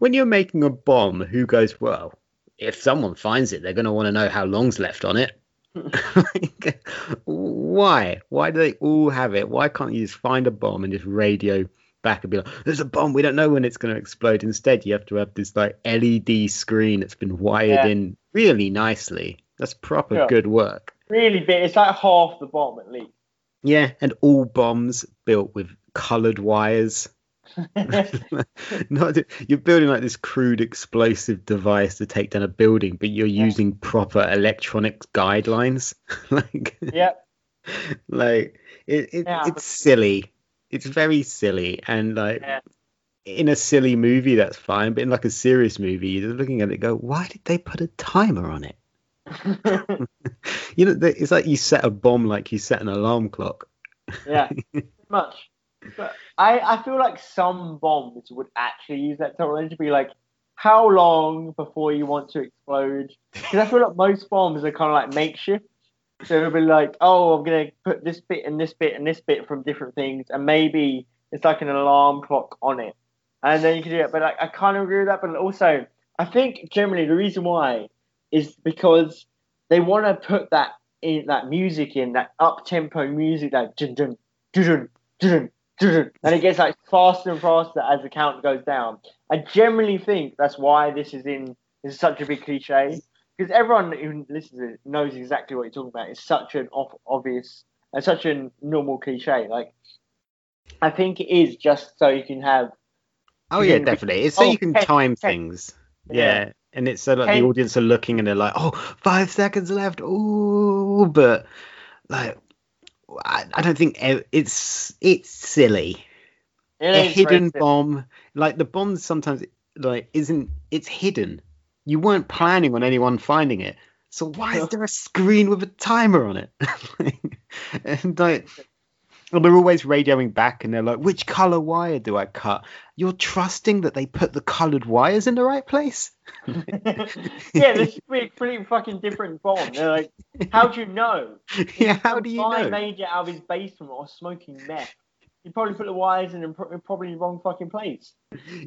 When you're making a bomb, who goes, well, if someone finds it, they're going to want to know how long's left on it. Like, <laughs> <laughs> why? Why do they all have it? Why can't you just find a bomb and just radio back and be like, "There's a bomb. We don't know when it's going to explode." Instead, you have to have this like LED screen that's been wired Yeah. in really nicely. That's proper Yeah. good work. Really big. It's like half the bomb at least. Yeah, and all bombs built with coloured wires. <laughs> Not you're building like this crude explosive device to take down a building, but you're Yeah. using proper electronics guidelines. <laughs> like, yep. like it, it Yeah. it's silly. It's very silly, and like Yeah. in a silly movie, that's fine. But in like a serious movie, you're looking at it, go, why did they put a timer on it? <laughs> You know, it's like you set a bomb, like you set an alarm clock. yeah, much. But I, I feel like some bombs would actually use that technology to be like, how long before you want to explode? Because I feel like most bombs are kind of like makeshift. So it'll be like, oh, I'm gonna put this bit and this bit and this bit from different things, and maybe it's like an alarm clock on it, and then you can do it. But like, I kind of agree with that. But also, I think generally the reason why is because they want to put that in that music in that up tempo music that dun dun dun dun, <laughs> and it gets like faster and faster as the count goes down. I generally think that's why this is in this is such a big cliche because everyone who listens to it knows exactly what you're talking about. It's such an off, obvious and such a normal cliche. Like I think it is just so you can have Oh yeah, mm. definitely. It's so oh, you can ten- time ten. things. Yeah. Yeah. And it's so like Ten- the audience are looking and they're like, oh, five seconds left. Ooh, but like, I, I don't think it's it's silly. it a hidden bomb, like the bomb sometimes like isn't it's hidden. You weren't planning on anyone finding it. So why is there a screen with a timer on it? <laughs> and like well, they're always radioing back and they're like, which color wire do I cut? You're trusting that they put the colored wires in the right place? <laughs> yeah, this is a pretty fucking different bomb. They're like, <laughs> how do you know? yeah, how do you guy know? made it out of his basement or smoking meth. He probably put the wires in probably the wrong fucking place.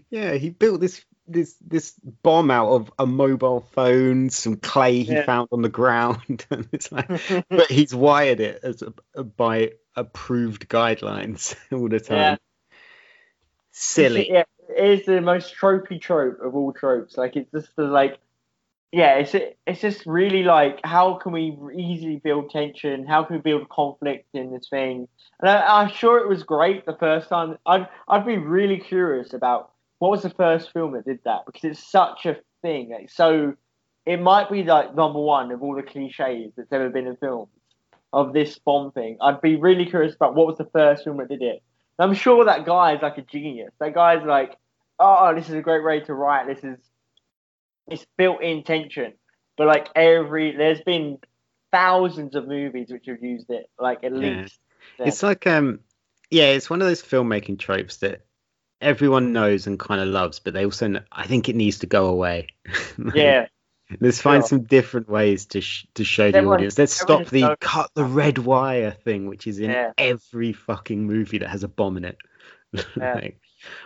Yeah, he built this this this bomb out of a mobile phone, some clay he Yeah. found on the ground, <laughs> and it's like, but he's wired it as a, a- by approved guidelines all the time. Yeah. Silly. Yeah, it is the most tropey trope of all tropes. Like it's just the, like, yeah, it's it's just really like how can we easily build tension? How can we build conflict in this thing? And I, I'm sure it was great the first time. I'd I'd be really curious about what was the first film that did that because it's such a thing. Like, so it might be like number one of all the cliches that's ever been in films of this bomb thing. I'd be really curious about what was the first film that did it. I'm sure that guy is like a genius. That guy's like, oh, this is a great way to write. This is it's built-in tension. But like every, there's been thousands of movies which have used it. Like at Yeah. least. then. It's like um, yeah, it's one of those filmmaking tropes that everyone knows and kind of loves, but they also, know, I think it needs to go away. <laughs> Yeah, Let's find Sure. some different ways to sh- to show the audience. Let's stop the knows- cut the red wire thing, which is in Yeah. every fucking movie that has a bomb in it. <laughs> Yeah. Like-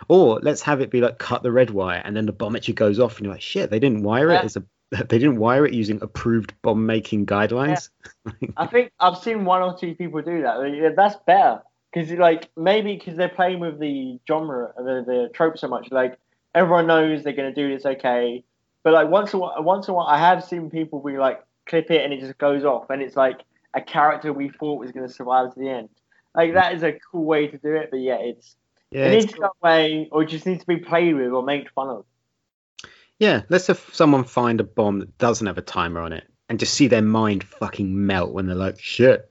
or let's have it be like cut the red wire, and then the bomb actually goes off, and you're like, shit, they didn't wire Yeah. it as a <laughs> they didn't wire it using approved bomb making guidelines. <laughs> I think I've seen one or two people do that. That's better because like maybe because they're playing with the genre, the the trope so much. Like everyone knows they're gonna do this, okay. But like once in a while, once in a while, I have seen people be like clip it and it just goes off, and it's like a character we thought was gonna survive to the end. Like that is a cool way to do it. But yeah, it's Yeah, it it's needs to go away, or it just needs to be played with or made fun of. Yeah, let's have someone find a bomb that doesn't have a timer on it and just see their mind fucking melt when they're like, shit.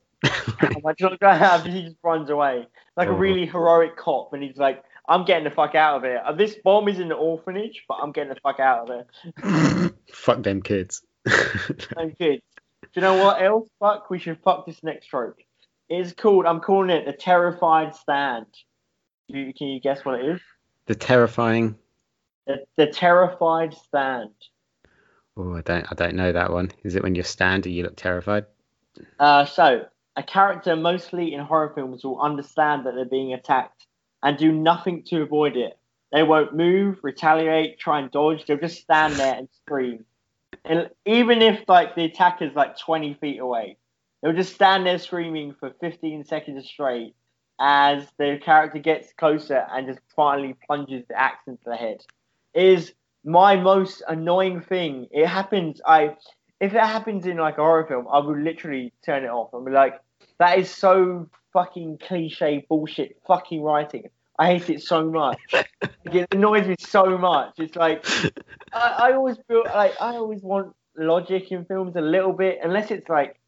Longer I have? He just runs away like a Oh. really heroic cop, and he's like, "I'm getting the fuck out of here. Uh, This bomb is in the orphanage, but I'm getting the fuck out of here." <laughs> Fuck them kids. <laughs> And kids, do you know what else? Fuck, we should fuck this next trope. It's called. I'm calling it the terrified stand. You, can you guess what it is? the terrifying. The, the terrified stand. Oh, I don't, I don't know that one. Is it when you're standing, you look terrified? Uh, so, a character mostly in horror films will understand that they're being attacked and do nothing to avoid it. They won't move, retaliate, try and dodge. They'll just stand there and scream. And even if like the attacker's like 20 feet away, they'll just stand there screaming for 15 seconds straight as the character gets closer and just finally plunges the axe into the head. It is my most annoying thing. It happens. I if it happens in like a horror film, I would literally turn it off and be like, that is so fucking cliche bullshit fucking writing. I hate it so much. <laughs> like, it annoys me so much. It's like I, I always feel like I always want logic in films a little bit, unless it's like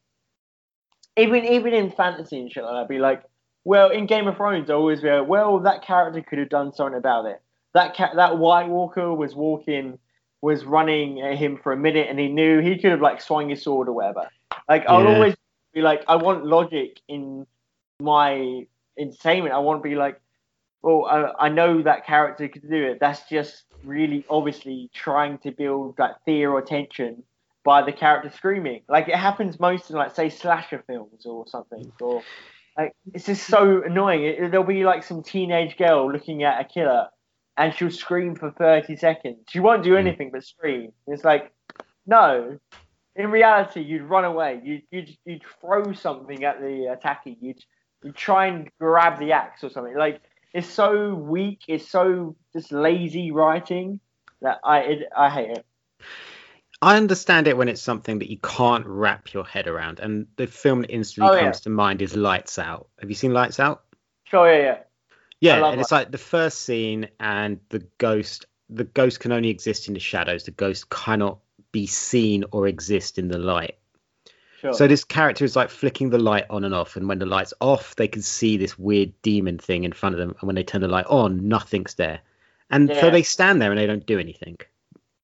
even even in fantasy and shit like that. Be like, well, in Game of Thrones, I always be like, well, that character could have done something about it. That cat, that White Walker was walking, was running at him for a minute, and he knew he could have like swung his sword or whatever. Like I'll Yeah. always be like, I want logic in my entertainment. I want to be like, well, I, I know that character could do it. That's just really obviously trying to build that fear or tension by the character screaming. Like it happens most in like say slasher films or something. Or like it's just so annoying. It, there'll be like some teenage girl looking at a killer, and she'll scream for thirty seconds. She won't do hmm. anything but scream. It's like no. In reality, you'd run away. You'd you'd, you'd throw something at the attacker. You'd you try and grab the axe or something. Like it's so weak. It's so just lazy writing that I it, I hate it. I understand it when it's something that you can't wrap your head around, and the film that instantly Oh, yeah. comes to mind is Lights Out. Have you seen Lights Out? Sure, yeah, yeah. Yeah, and it's like the first scene, and the ghost, the ghost can only exist in the shadows. The ghost cannot be seen or exist in the light. Sure. So this character is like flicking the light on and off, and when the light's off, they can see this weird demon thing in front of them, and when they turn the light on, nothing's there, and so they stand there and they don't do anything,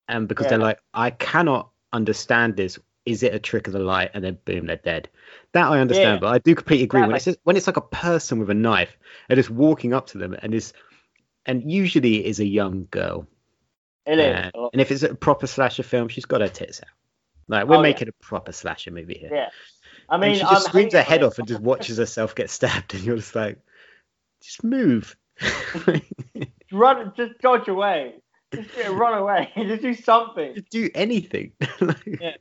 and because they're like, I cannot understand this. Is it a trick of the light? And then boom, they're dead. That I understand, Yeah. but I do completely agree when Exactly. it's just, when it's like a person with a knife and just walking up to them and is, and usually it is a young girl, it is. uh, and if it's a proper slasher film, she's got her tits out. Like we're Oh, yeah. making a proper slasher movie here. Yeah. I mean, and she I'm just screams her head off and just watches herself get stabbed, and you're just like, just move. <laughs> run, just dodge away. Just run away. <laughs> just do something. just do anything. <laughs> Like, Yeah.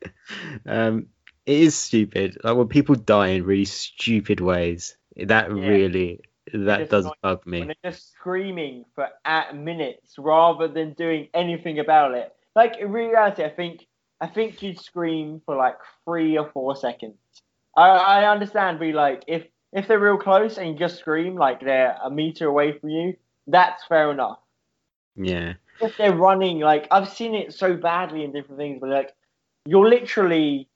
Um, it is stupid. Like when people die in really stupid ways, that Yeah. really that does bug me. they're just screaming for at minutes rather than doing anything about it. Like in reality, I think I think you'd scream for like three or four seconds. I, I understand, be like if if they're real close and you just scream like they're a meter away from you, that's fair enough. Yeah. if they're running like I've seen it so badly in different things, but like you're literally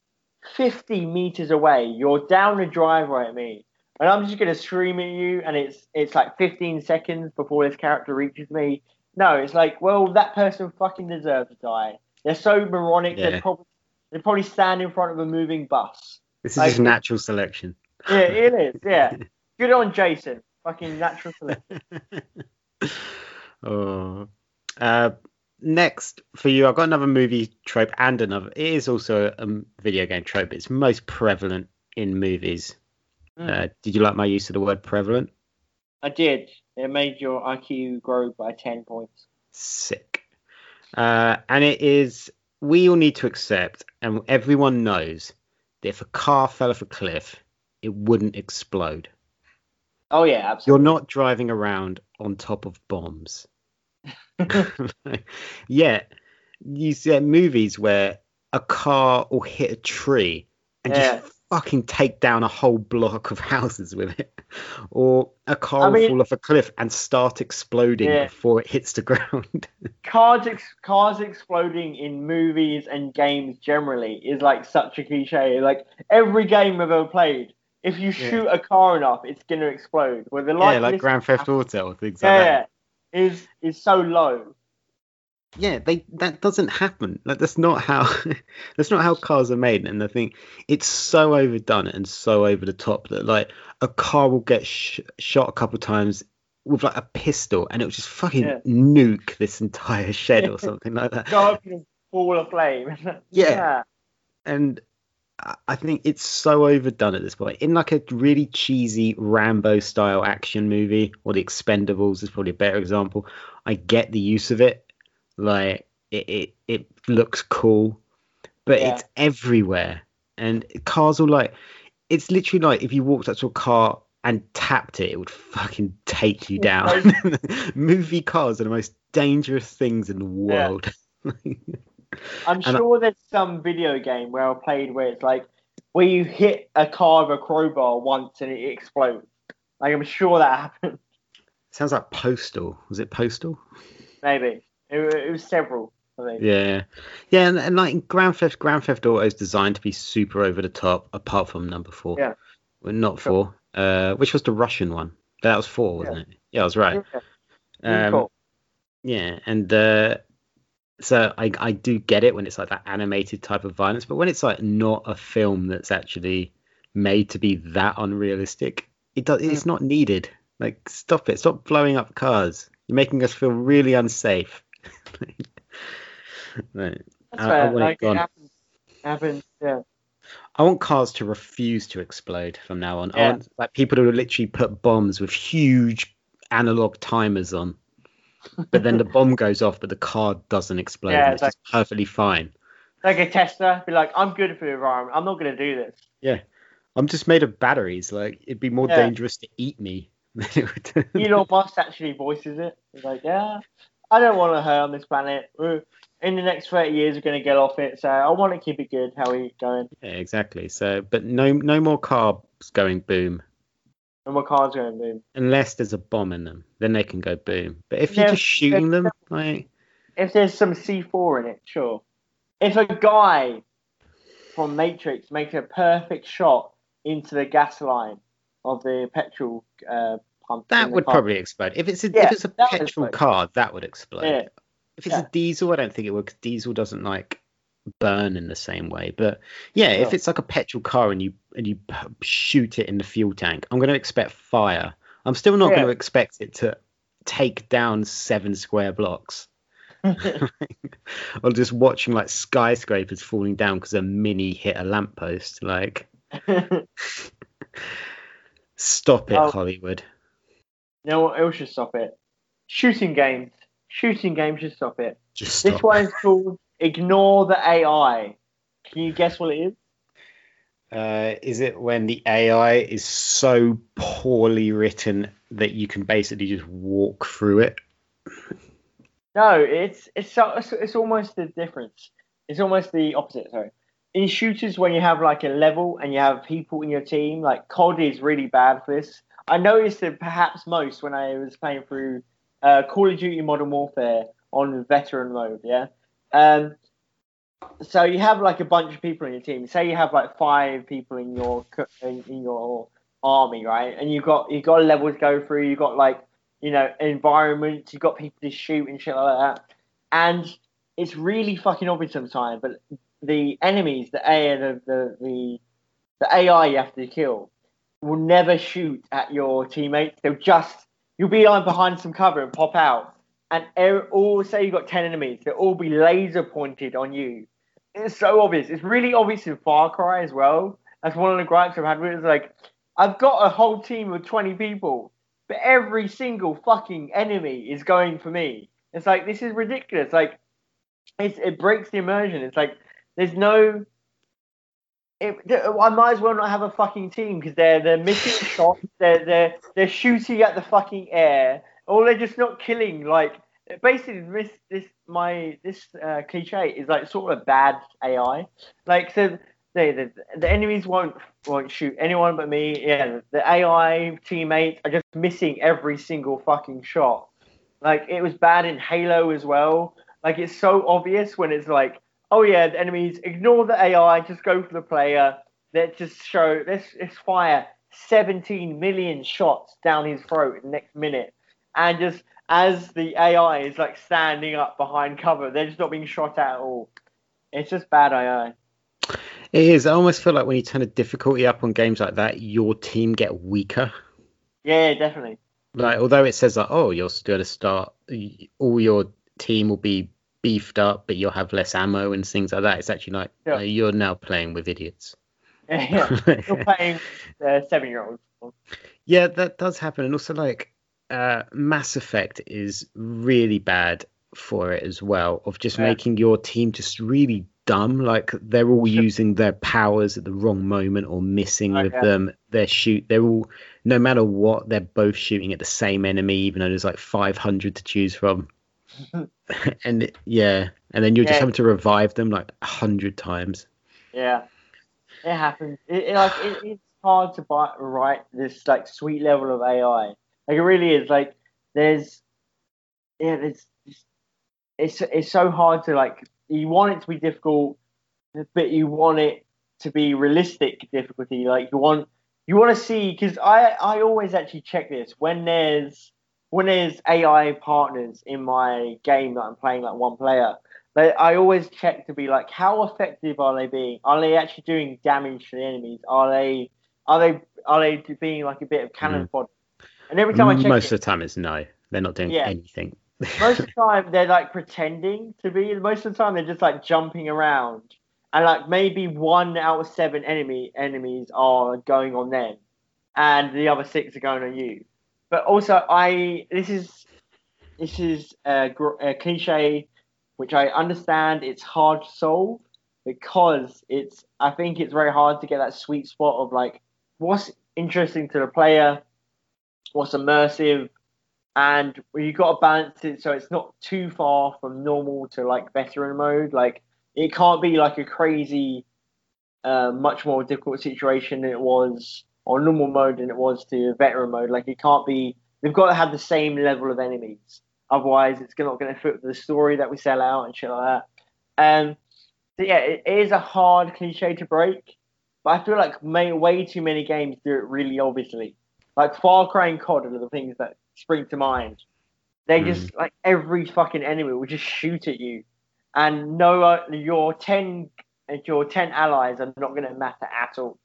50 meters away, you're down a driveway at me, and I'm just gonna scream at you, and it's it's like 15 seconds before this character reaches me. No, it's like, well, that person fucking deserves to die. They're so moronic. Yeah. They're probably they probably stand in front of a moving bus. This is Like- just natural selection. Yeah, it is. Yeah, <laughs> good on Jason. Fucking natural selection. <laughs> oh. Uh, next for you, I've got another movie trope and another. It is also a video game trope. It's most prevalent in movies. Mm. Uh, did you like my use of the word prevalent? I did. It made your IQ grow by 10 points. Sick. Uh, and it is, we all need to accept, and everyone knows, that if a car fell off a cliff, it wouldn't explode. Oh yeah, absolutely. You're not driving around on top of bombs. <laughs> <laughs> Yet, you see movies where a car will hit a tree and Yeah. just fucking take down a whole block of <laughs> houses with it. Or a car I will fall off a cliff and start exploding Yeah. before it hits the <laughs> ground. cars ex- cars exploding in movies and games generally is like such a cliche. Like every game I've ever played, if you shoot a car enough, it's gonna explode. Where the yeah, like Grand Theft Auto things like that. yeah, is is so low. Yeah they that doesn't happen like that's not how <laughs> that's not how cars are made and i think it's so overdone and so over the top that like a car will get sh- shot a couple times with like a pistol and it'll just fucking Yeah. nuke this entire shed or something like that <laughs> Go up in ball of flame. Yeah. and I- I think it's so overdone at this point. In like a really cheesy Rambo style action movie, or The Expendables is probably a better example. I get the use of it, like it it, it looks cool, but Yeah. it's everywhere, and cars will like it's literally like if you walked up to a car and tapped it, it would fucking take you down. <laughs> Movie cars are the most dangerous things in the Yeah. world. I'm <laughs> And I- sure there's some video game where I played where it's like where you hit a car with a crowbar once and it explodes. Like I'm sure that happened. sounds like Postal. Was it Postal? Maybe it, it was several. Yeah, yeah, and, and like Grand Theft Grand Theft Auto is designed to be super over the top, apart from number four. Yeah. well, not Sure. four. Uh, which was the Russian one? That was four, wasn't it? Yeah, I was right. Yeah. Um, cool. Yeah, and uh, so I I do get it when it's like that animated type of violence, but when it's like not a film that's actually made to be that unrealistic, it does it's not needed. Like stop it, stop blowing up cars. You're making us feel really unsafe. <laughs> Right. That's I- I want like, it happens. Happens. Yeah. I want cars to refuse to explode from now on. I want like people to literally put bombs with huge analog timers on. But then the <laughs> bomb goes off, but the car doesn't explode. Yeah, it's just perfectly fine. Like a Tesla, be like, I'm good for the environment. I'm not going to do this. Yeah. I'm just made of batteries. Like it'd be more Yeah. dangerous to eat me <laughs> than it would. Elon Musk actually voices it. He's like, yeah, I don't want to hurt on this planet. We're- In the next 30 years, we're going to get off it. So I want to keep it good. How we going? yeah, exactly. So, but no, no more cars going boom And what car's going boom. unless there's a bomb in them. Then they can go boom. But if you're just shooting them, like If there's some C4 in it, sure. If a guy from Matrix makes a perfect shot into the gas line of the petrol uh, that would probably explode. If it's a Yeah, if it's a petrol car, that would explode. Yeah. If it's Yeah. a diesel, I don't think it would. diesel doesn't like burn in the same way. But yeah, if it's like a petrol car and you and you shoot it in the fuel tank, I'm going to expect fire. I'm still not going to expect it to take down seven square blocks. <laughs> <laughs> or just watching like skyscrapers falling down because a mini hit a lamppost. Like, <laughs> stop it, Oh. Hollywood. You know what else should stop it? Shooting games. Shooting games should stop it. Just This one is called Ignore the AI. Can you guess what it is? Uh, is it when the AI is so poorly written that you can basically just walk through it? No, it's it's so- it's, it's almost the difference. It's almost the opposite. Sorry. In shooters, when you have like a level and you have people in your team, like COD is really bad for this. I noticed it perhaps most when I was playing through uh, Call of Duty Modern Warfare on veteran mode. Yeah. Um. So you have like a bunch of people in your team. Say you have like five people in your in, in your army, right? And you got you got a level to go through. You got like you know, environments. You've got people to shoot and shit like that. And it's really fucking obvious sometimes. But the enemies, the AI, the, the the the AI you have to kill, will never shoot at your teammates. They'll just you'll be like behind some cover and pop out, and all say you've got ten enemies. They'll all be laser pointed on you. It's so obvious. It's really obvious in Far Cry as well. That's one of the gripes I've had it. It's like I've got a whole team of twenty people but every single fucking enemy is going for me. It's like this is ridiculous. Like it breaks the immersion. It's like there's no. It, I might as well not have a fucking team because they're they're missing <laughs> shots. They're they're they're shooting at the fucking air, or they're just not killing. Like basically, this this my this uh, cliche is like sort of a bad AI. Like so, the, the the enemies won't won't shoot anyone but me. Yeah, the AI teammates are just missing every single fucking shot. Like it was bad in Halo as well. Like it's so obvious when it's like, oh yeah, the enemies ignore the AI, just go for the player. Let's just show let's let's fire 17 million shots down his throat in the next minute, and just as the AI is like standing up behind cover, they're just not being shot at at all. It's just bad AI. It is. I almost feel like when you turn the difficulty up on games like that, your team get weaker. Yeah, definitely. Like, although it says like, oh, you're still to start, all your team will be beefed up, but you'll have less ammo and things like that. It's actually like uh, you're now playing with idiots. <laughs> Yeah, you're <laughs> playing uh, seven year olds. Yeah, that does happen, and also like uh, Mass Effect is really bad for it as well, of just Yeah. making your team just really dumb. Like they're all using their powers at the wrong moment or missing Oh, with them. They're shoot. They're all no matter what, they're both shooting at the same enemy, even though there's like 500 to choose from. <laughs> <laughs> and yeah, and then you're just having to revive them like a hundred times. Yeah, it happens. It, it, like it, it's hard to buy, write this like sweet level of AI. Like it really is. Like there's yeah, there's it's it's so hard to like you want it to be difficult, but you want it to be realistic difficulty. Like you want you want to see because I I always actually check this when there's when there's AI partners in my game that I'm playing like one player. They, I always check to be like how effective are they being? Are they actually doing damage to the enemies? Are they are they are they being like a bit of cannon Mm. fodder? And every time I check Most it, of the time, it's no. They're not doing Yeah. anything. most of <laughs> the time they're like pretending to be. Most of the time they're just like jumping around, and like maybe one out of seven enemy enemies are going on them, and the other six are going on you. But also, I this is this is a, a cliche, which I understand. It's hard to solve because it's. I think it's very hard to get that sweet spot of like what's interesting to the player, what's immersive, and you got to balance it so it's not too far from normal to like veteran mode. Like it can't be like a crazy, uh, much more difficult situation than it was on normal mode than it was to veteran mode. Like it can't be. They've got to have the same level of enemies. Otherwise, it's not going to fit with the story that we sell out and shit like that. Um, so yeah, it is a hard cliche to break, but I feel like may, way too many games do it really obviously. Like Far Cry and COD are the things that spring to mind. They just like every fucking enemy will just shoot at you, and no, uh, your ten your ten allies are not going to matter at all.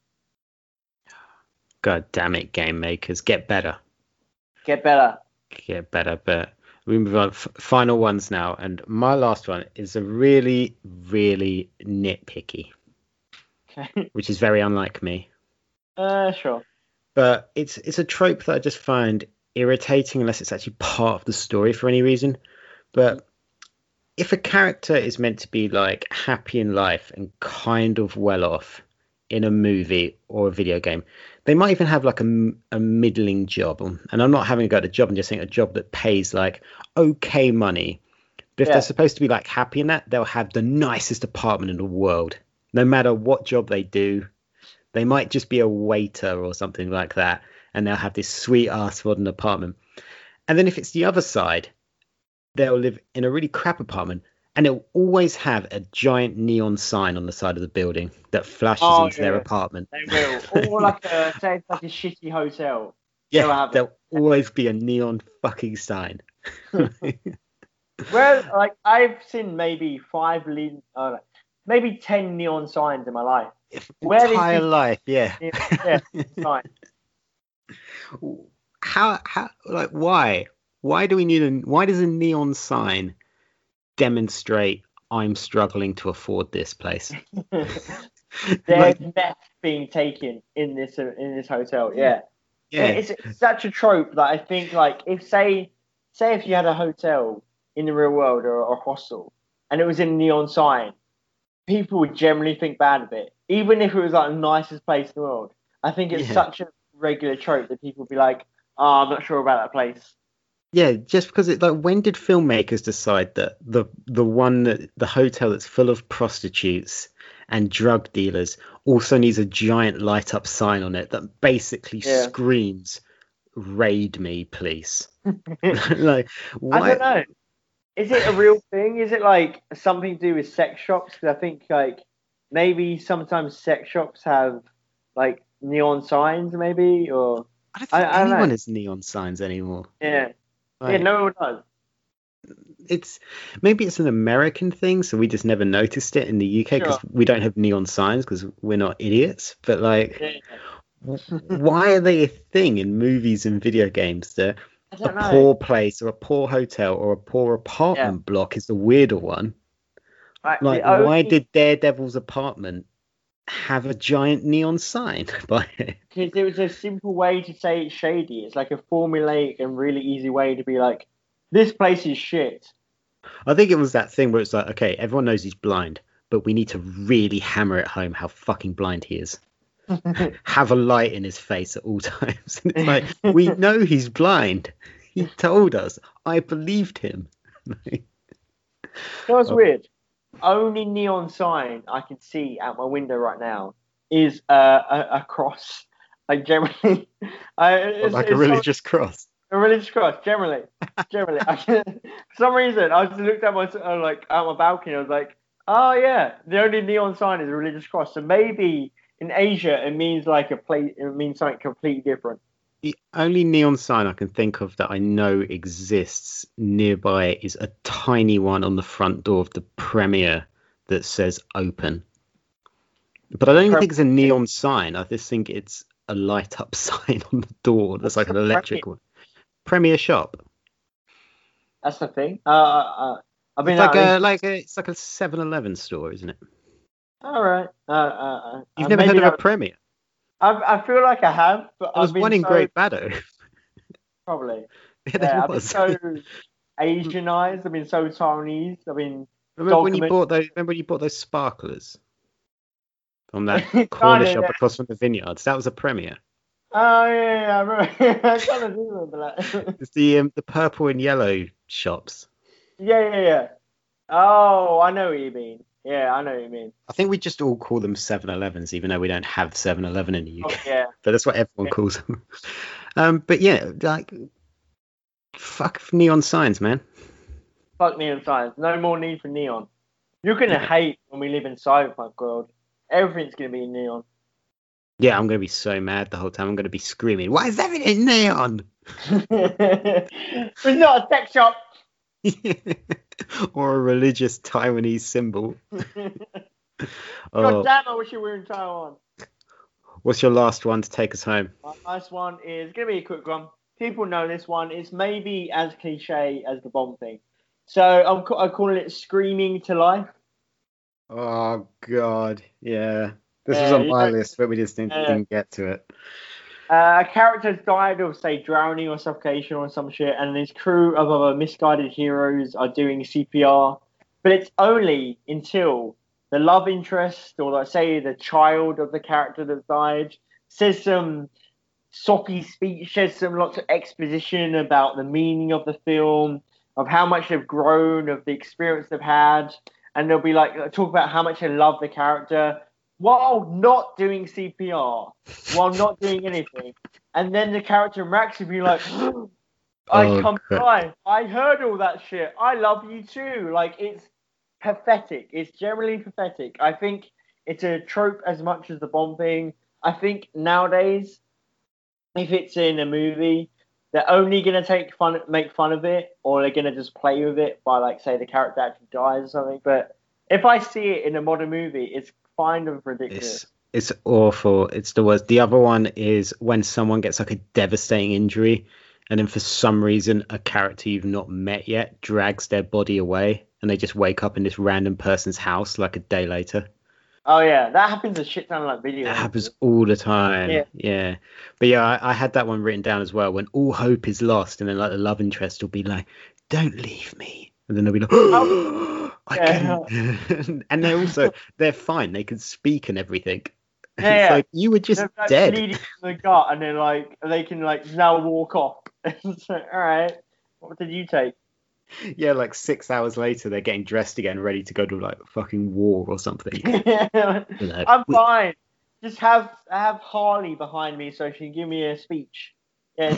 God damn it, game makers, get better, Get better. get better. But we move on. Final ones now, and my last one is a really, really nitpicky, Okay. which is very unlike me. uh, sure. but it's it's a trope that I just find irritating unless it's actually part of the story for any reason. But if a character is meant to be like happy in life and kind of well off in a movie or a video game, they might even have like a middling job. And I'm not having a go at a job, I'm just saying a job that pays like okay money. But if Yeah. they're supposed to be like happy in that, they'll have the nicest apartment in the world. No matter what job they do, they might just be a waiter or something like that, and they'll have this sweet ass modern apartment. And then if it's the other side, they'll live in a really crap apartment, and it'll always have a giant neon sign on the side of the building that flashes Oh, into their apartment. They will. <laughs> Or like a say it's like a shitty hotel. Yeah, they'll have it. there'll always be a neon fucking sign. <laughs> Well, like I've seen maybe five, uh, maybe ten neon signs in my life. Where Entire life, yeah. Yeah, <laughs> how how like why why do we need a why does a neon sign demonstrate i'm struggling to afford this place <laughs> <laughs> There's meth being taken in this uh, in this hotel. Yeah. yeah It's, it's such a trope that I think like if say say if you had a hotel in the real world or, or a hostel and it was in neon sign, people would generally think bad of it, even if it was like the nicest place in the world. I think it's Yeah. such a regular trope that people would be like, "Oh, I'm not sure about that place." Yeah just because it like when did filmmakers decide that the the one that the hotel that's full of prostitutes and drug dealers also needs a giant light up sign on it that basically Yeah. screams raid me please <laughs> <laughs> like I don't know. Is it a real thing? Is it like something to do with sex shops? Because I think like maybe sometimes sex shops have like neon signs, maybe or I don't think I don't know. anyone has neon signs anymore. yeah, yeah. No one does. it's maybe it's an American thing, so we just never noticed it in the UK because Sure. we don't have neon signs because we're not idiots. But like, Yeah. why are they a thing in movies and video games? That a know. poor place or a poor hotel or a poor apartment block is the weirder one. Like, Like, the only, why did Daredevil's apartment have a giant neon sign <laughs> by it? Because it was a simple way to say it's shady. It's like a formulaic and really easy way to be like, this place is shit. I think it was that thing where it's like, okay, everyone knows he's blind, but we need to really hammer it home how fucking blind he is. <laughs> Have a light in his face at all <laughs> times. And it's like, we know he's blind. He told us. I believed him. You was Oh. weird? Only neon sign I can see out my window right now is uh, a, a cross. Like generally, <laughs> I, it's, like a religious cross. A religious cross, generally, generally. I, <laughs> for some reason, I just looked at my uh, like out my balcony. I was like, oh yeah, the only neon sign is a religious cross. So maybe in Asia it means like a plate. It means something completely different. The only neon sign I can think of that I know exists nearby is a tiny one on the front door of the Premier that says open. But I don't even think it's a neon sign. I just think it's a light up <laughs> sign on the door that's like an electric one. Premier shop. That's the thing. Uh, uh, I mean, It's like I a like a it's like a 7-Eleven store, isn't it? all right. Uh, uh, uh, You've uh, never heard of a Premier? I, I feel like I have, but There was I've been one in so, Great Baddow. Probably. <laughs> Yeah, Yeah, I've been so Asianized. I've been so Taiwanese. I mean, Remember when you bought those? Remember when you bought those sparklers from that <laughs> corner shop yeah. across from the vineyards? That was a Premier. oh yeah, yeah, I remember. <laughs> I kind of do remember that. It's the um, the purple and yellow shops. yeah, yeah, yeah. Oh, I know what you mean. Yeah, I know what you mean. I think we just all call them 7-Elevens, even though we don't have 7-Eleven in the UK. Oh, yeah. <laughs> But that's what everyone Yeah. calls them. Um, but yeah, like fuck neon signs, man. Fuck neon signs. No more need for neon. You're gonna Yeah. hate when we live in cyberpunk world. Everything's gonna be neon. Yeah, I'm gonna be so mad the whole time. I'm gonna be screaming, "Why is everything neon?" <laughs> it's not a sex shop. <laughs> <laughs> or a religious Taiwanese symbol. God damn, I wish you were in Taiwan. what's your last one to take us home? My last one is going to be a quick one. People know this one. It's maybe as cliche as the bomb thing. So I'm, ca- I'm calling it screaming to life. Oh God, yeah. This Yeah, was on my don't- list, but we just didn't, didn't get to it. Uh, a character's died of, say, drowning or suffocation or some shit, and his crew of other misguided heroes are doing CPR. But it's only until the love interest, or let's say the child of the character that died, says some soppy speech, says some lots of exposition about the meaning of the film, of how much they've grown, of the experience they've had, and they'll be like talk about how much they love the character while not doing CPR, while not doing <laughs> anything, and then the character reacts and be like, <gasps> "I Oh, come crap. alive. I heard all that shit. I love you too." Like it's pathetic. It's generally pathetic. I think it's a trope as much as the bomb thing. I think nowadays, if it's in a movie, they're only gonna take fun, make fun of it, or they're gonna just play with it by like say the character actually dies or something. But if I see it in a modern movie, it's kind of ridiculous. It's it's awful. It's the worst. The other one is when someone gets like a devastating injury, and then for some reason a character you've not met yet drags their body away, and they just wake up in this random person's house like a day later. Oh yeah, that happens a shit ton of like video. That happens all the time. Yeah. Yeah. But yeah, I, I had that one written down as well. When all hope is lost, and then like the love interest will be like, "Don't leave me," and then they'll be like. <gasps> <gasps> "I Yeah. can." <laughs> and they're also <laughs> they're fine. They can speak and everything. <laughs> Yeah, it's yeah. like you were just They're, like, dead. bleeding the gut, and then like they can like now walk off. it's like, all right, what did you take? Yeah, like six hours later, they're getting dressed again, ready to go to like fucking war or something. I'm You know, fine. Just have have Harley behind me so she can give me a speech. Yeah,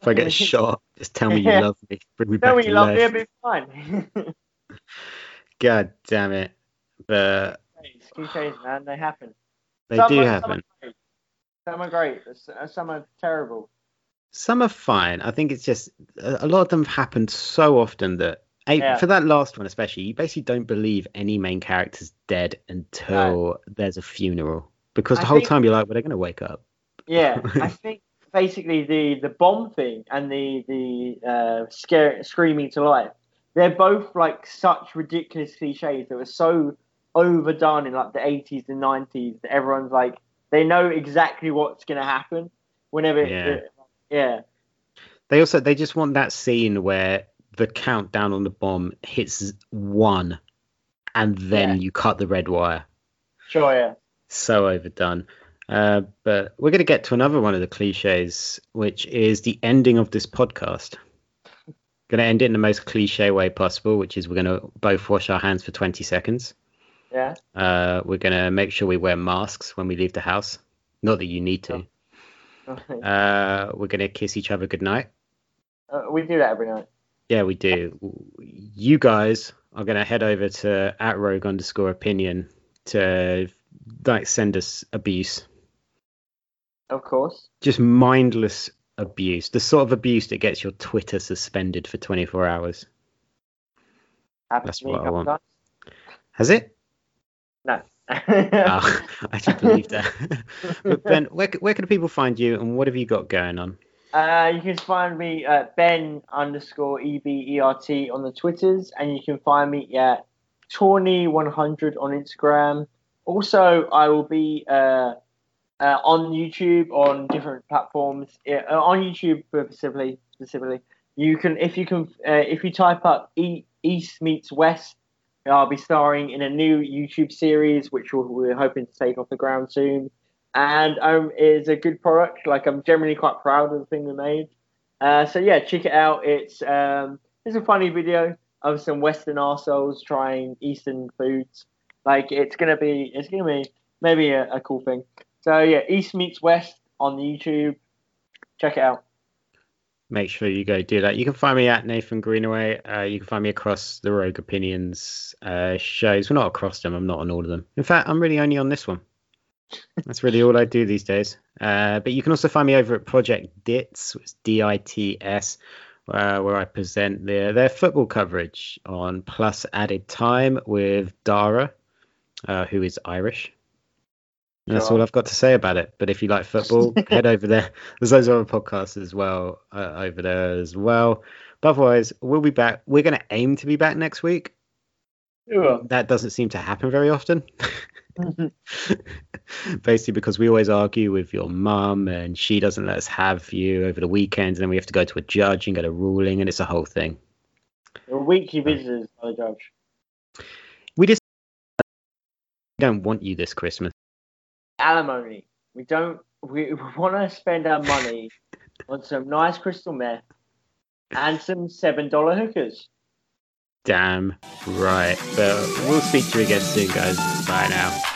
if I get shot, just tell me you Yeah. love me. Bring me Tell back me to you love me, life. it'll be fine. God damn it! But Cliches, man, they happen. they Some do are- happen. Some are great. Some are great. Some are terrible. Some are fine. I think it's just a lot of them have happened so often that Yeah. for that last one especially, you basically don't believe any main character's dead until there's a funeral because I the whole think- time you're like, well, they're gonna wake up. Yeah, <laughs> I think basically the the bomb thing and the the uh, scare screaming to life, they're both like such ridiculous cliches that were so overdone in like the eighties and nineties that everyone's like they know exactly what's gonna happen whenever. Yeah. It, yeah, They also they just want that scene where the countdown on the bomb hits one, and then Yeah. you cut the red wire. sure, yeah. So overdone. Uh, but we're going to get to another one of the cliches, which is the ending of this podcast. Going to end it in the most cliche way possible, which is we're going to both wash our hands for 20 seconds. Yeah. Uh, we're going to make sure we wear masks when we leave the house. Not that you need to. Uh, we're going to kiss each other goodnight. Uh, we do that every night. Yeah, we do. You guys are going to head over to at rogue underscore opinion to like send us abuse. Of course. Just mindless abuse. The sort of abuse that gets your Twitter suspended for 24 hours. Happened That's to me a what I want. times. Has it? No. Oh, I do believe that. <laughs> but Ben, where, where can people find you and what have you got going on? Uh, you can find me at Ben underscore E B E R T on the Twitters, and you can find me at Tawny100 on Instagram. Also, I will be uh, uh, on YouTube on different platforms. Yeah, uh, on YouTube specifically, specifically, you can if you can uh, if you type up e- East meets West, I'll be starring in a new YouTube series, which we're, hoping to take off the ground soon and um, is a good product. Like I'm generally quite proud of the thing we made. Uh, so yeah, check it out. It's um, it's a funny video of some Western arseholes trying Eastern foods. Like it's gonna be it's gonna be maybe a, a cool thing. So yeah, East meets West on YouTube. Check it out. Make sure you go do that. You can find me at Nathan Greenaway. Uh, you can find me across the Rogue Opinions uh, shows. Well, not across them. I'm not on all of them. In fact, I'm really only on this one. That's really all I do these days. Uh, but you can also find me over at Project Dits, it's D-I-T-S, uh, where I present their their football coverage on Plus Added Time with Dara, uh, who is Irish. And that's all I've got to say about it. But if you like football, <laughs> head over there. There's those other podcasts as well uh, over there as well. But otherwise, we'll be back. We're going to aim to be back next week. That doesn't seem to happen very often. <laughs> Basically, because we always argue with your mum and she doesn't let us have you over the weekends, and then we have to go to a judge and get a ruling, and it's a whole thing. Your weekly visitors, by the judge. We just don't want you this Christmas. Alimony. We don't. We, we want to spend our money on some nice crystal meth and some seven dollar hookers. Damn right. But we'll speak to you again soon, guys. Bye now.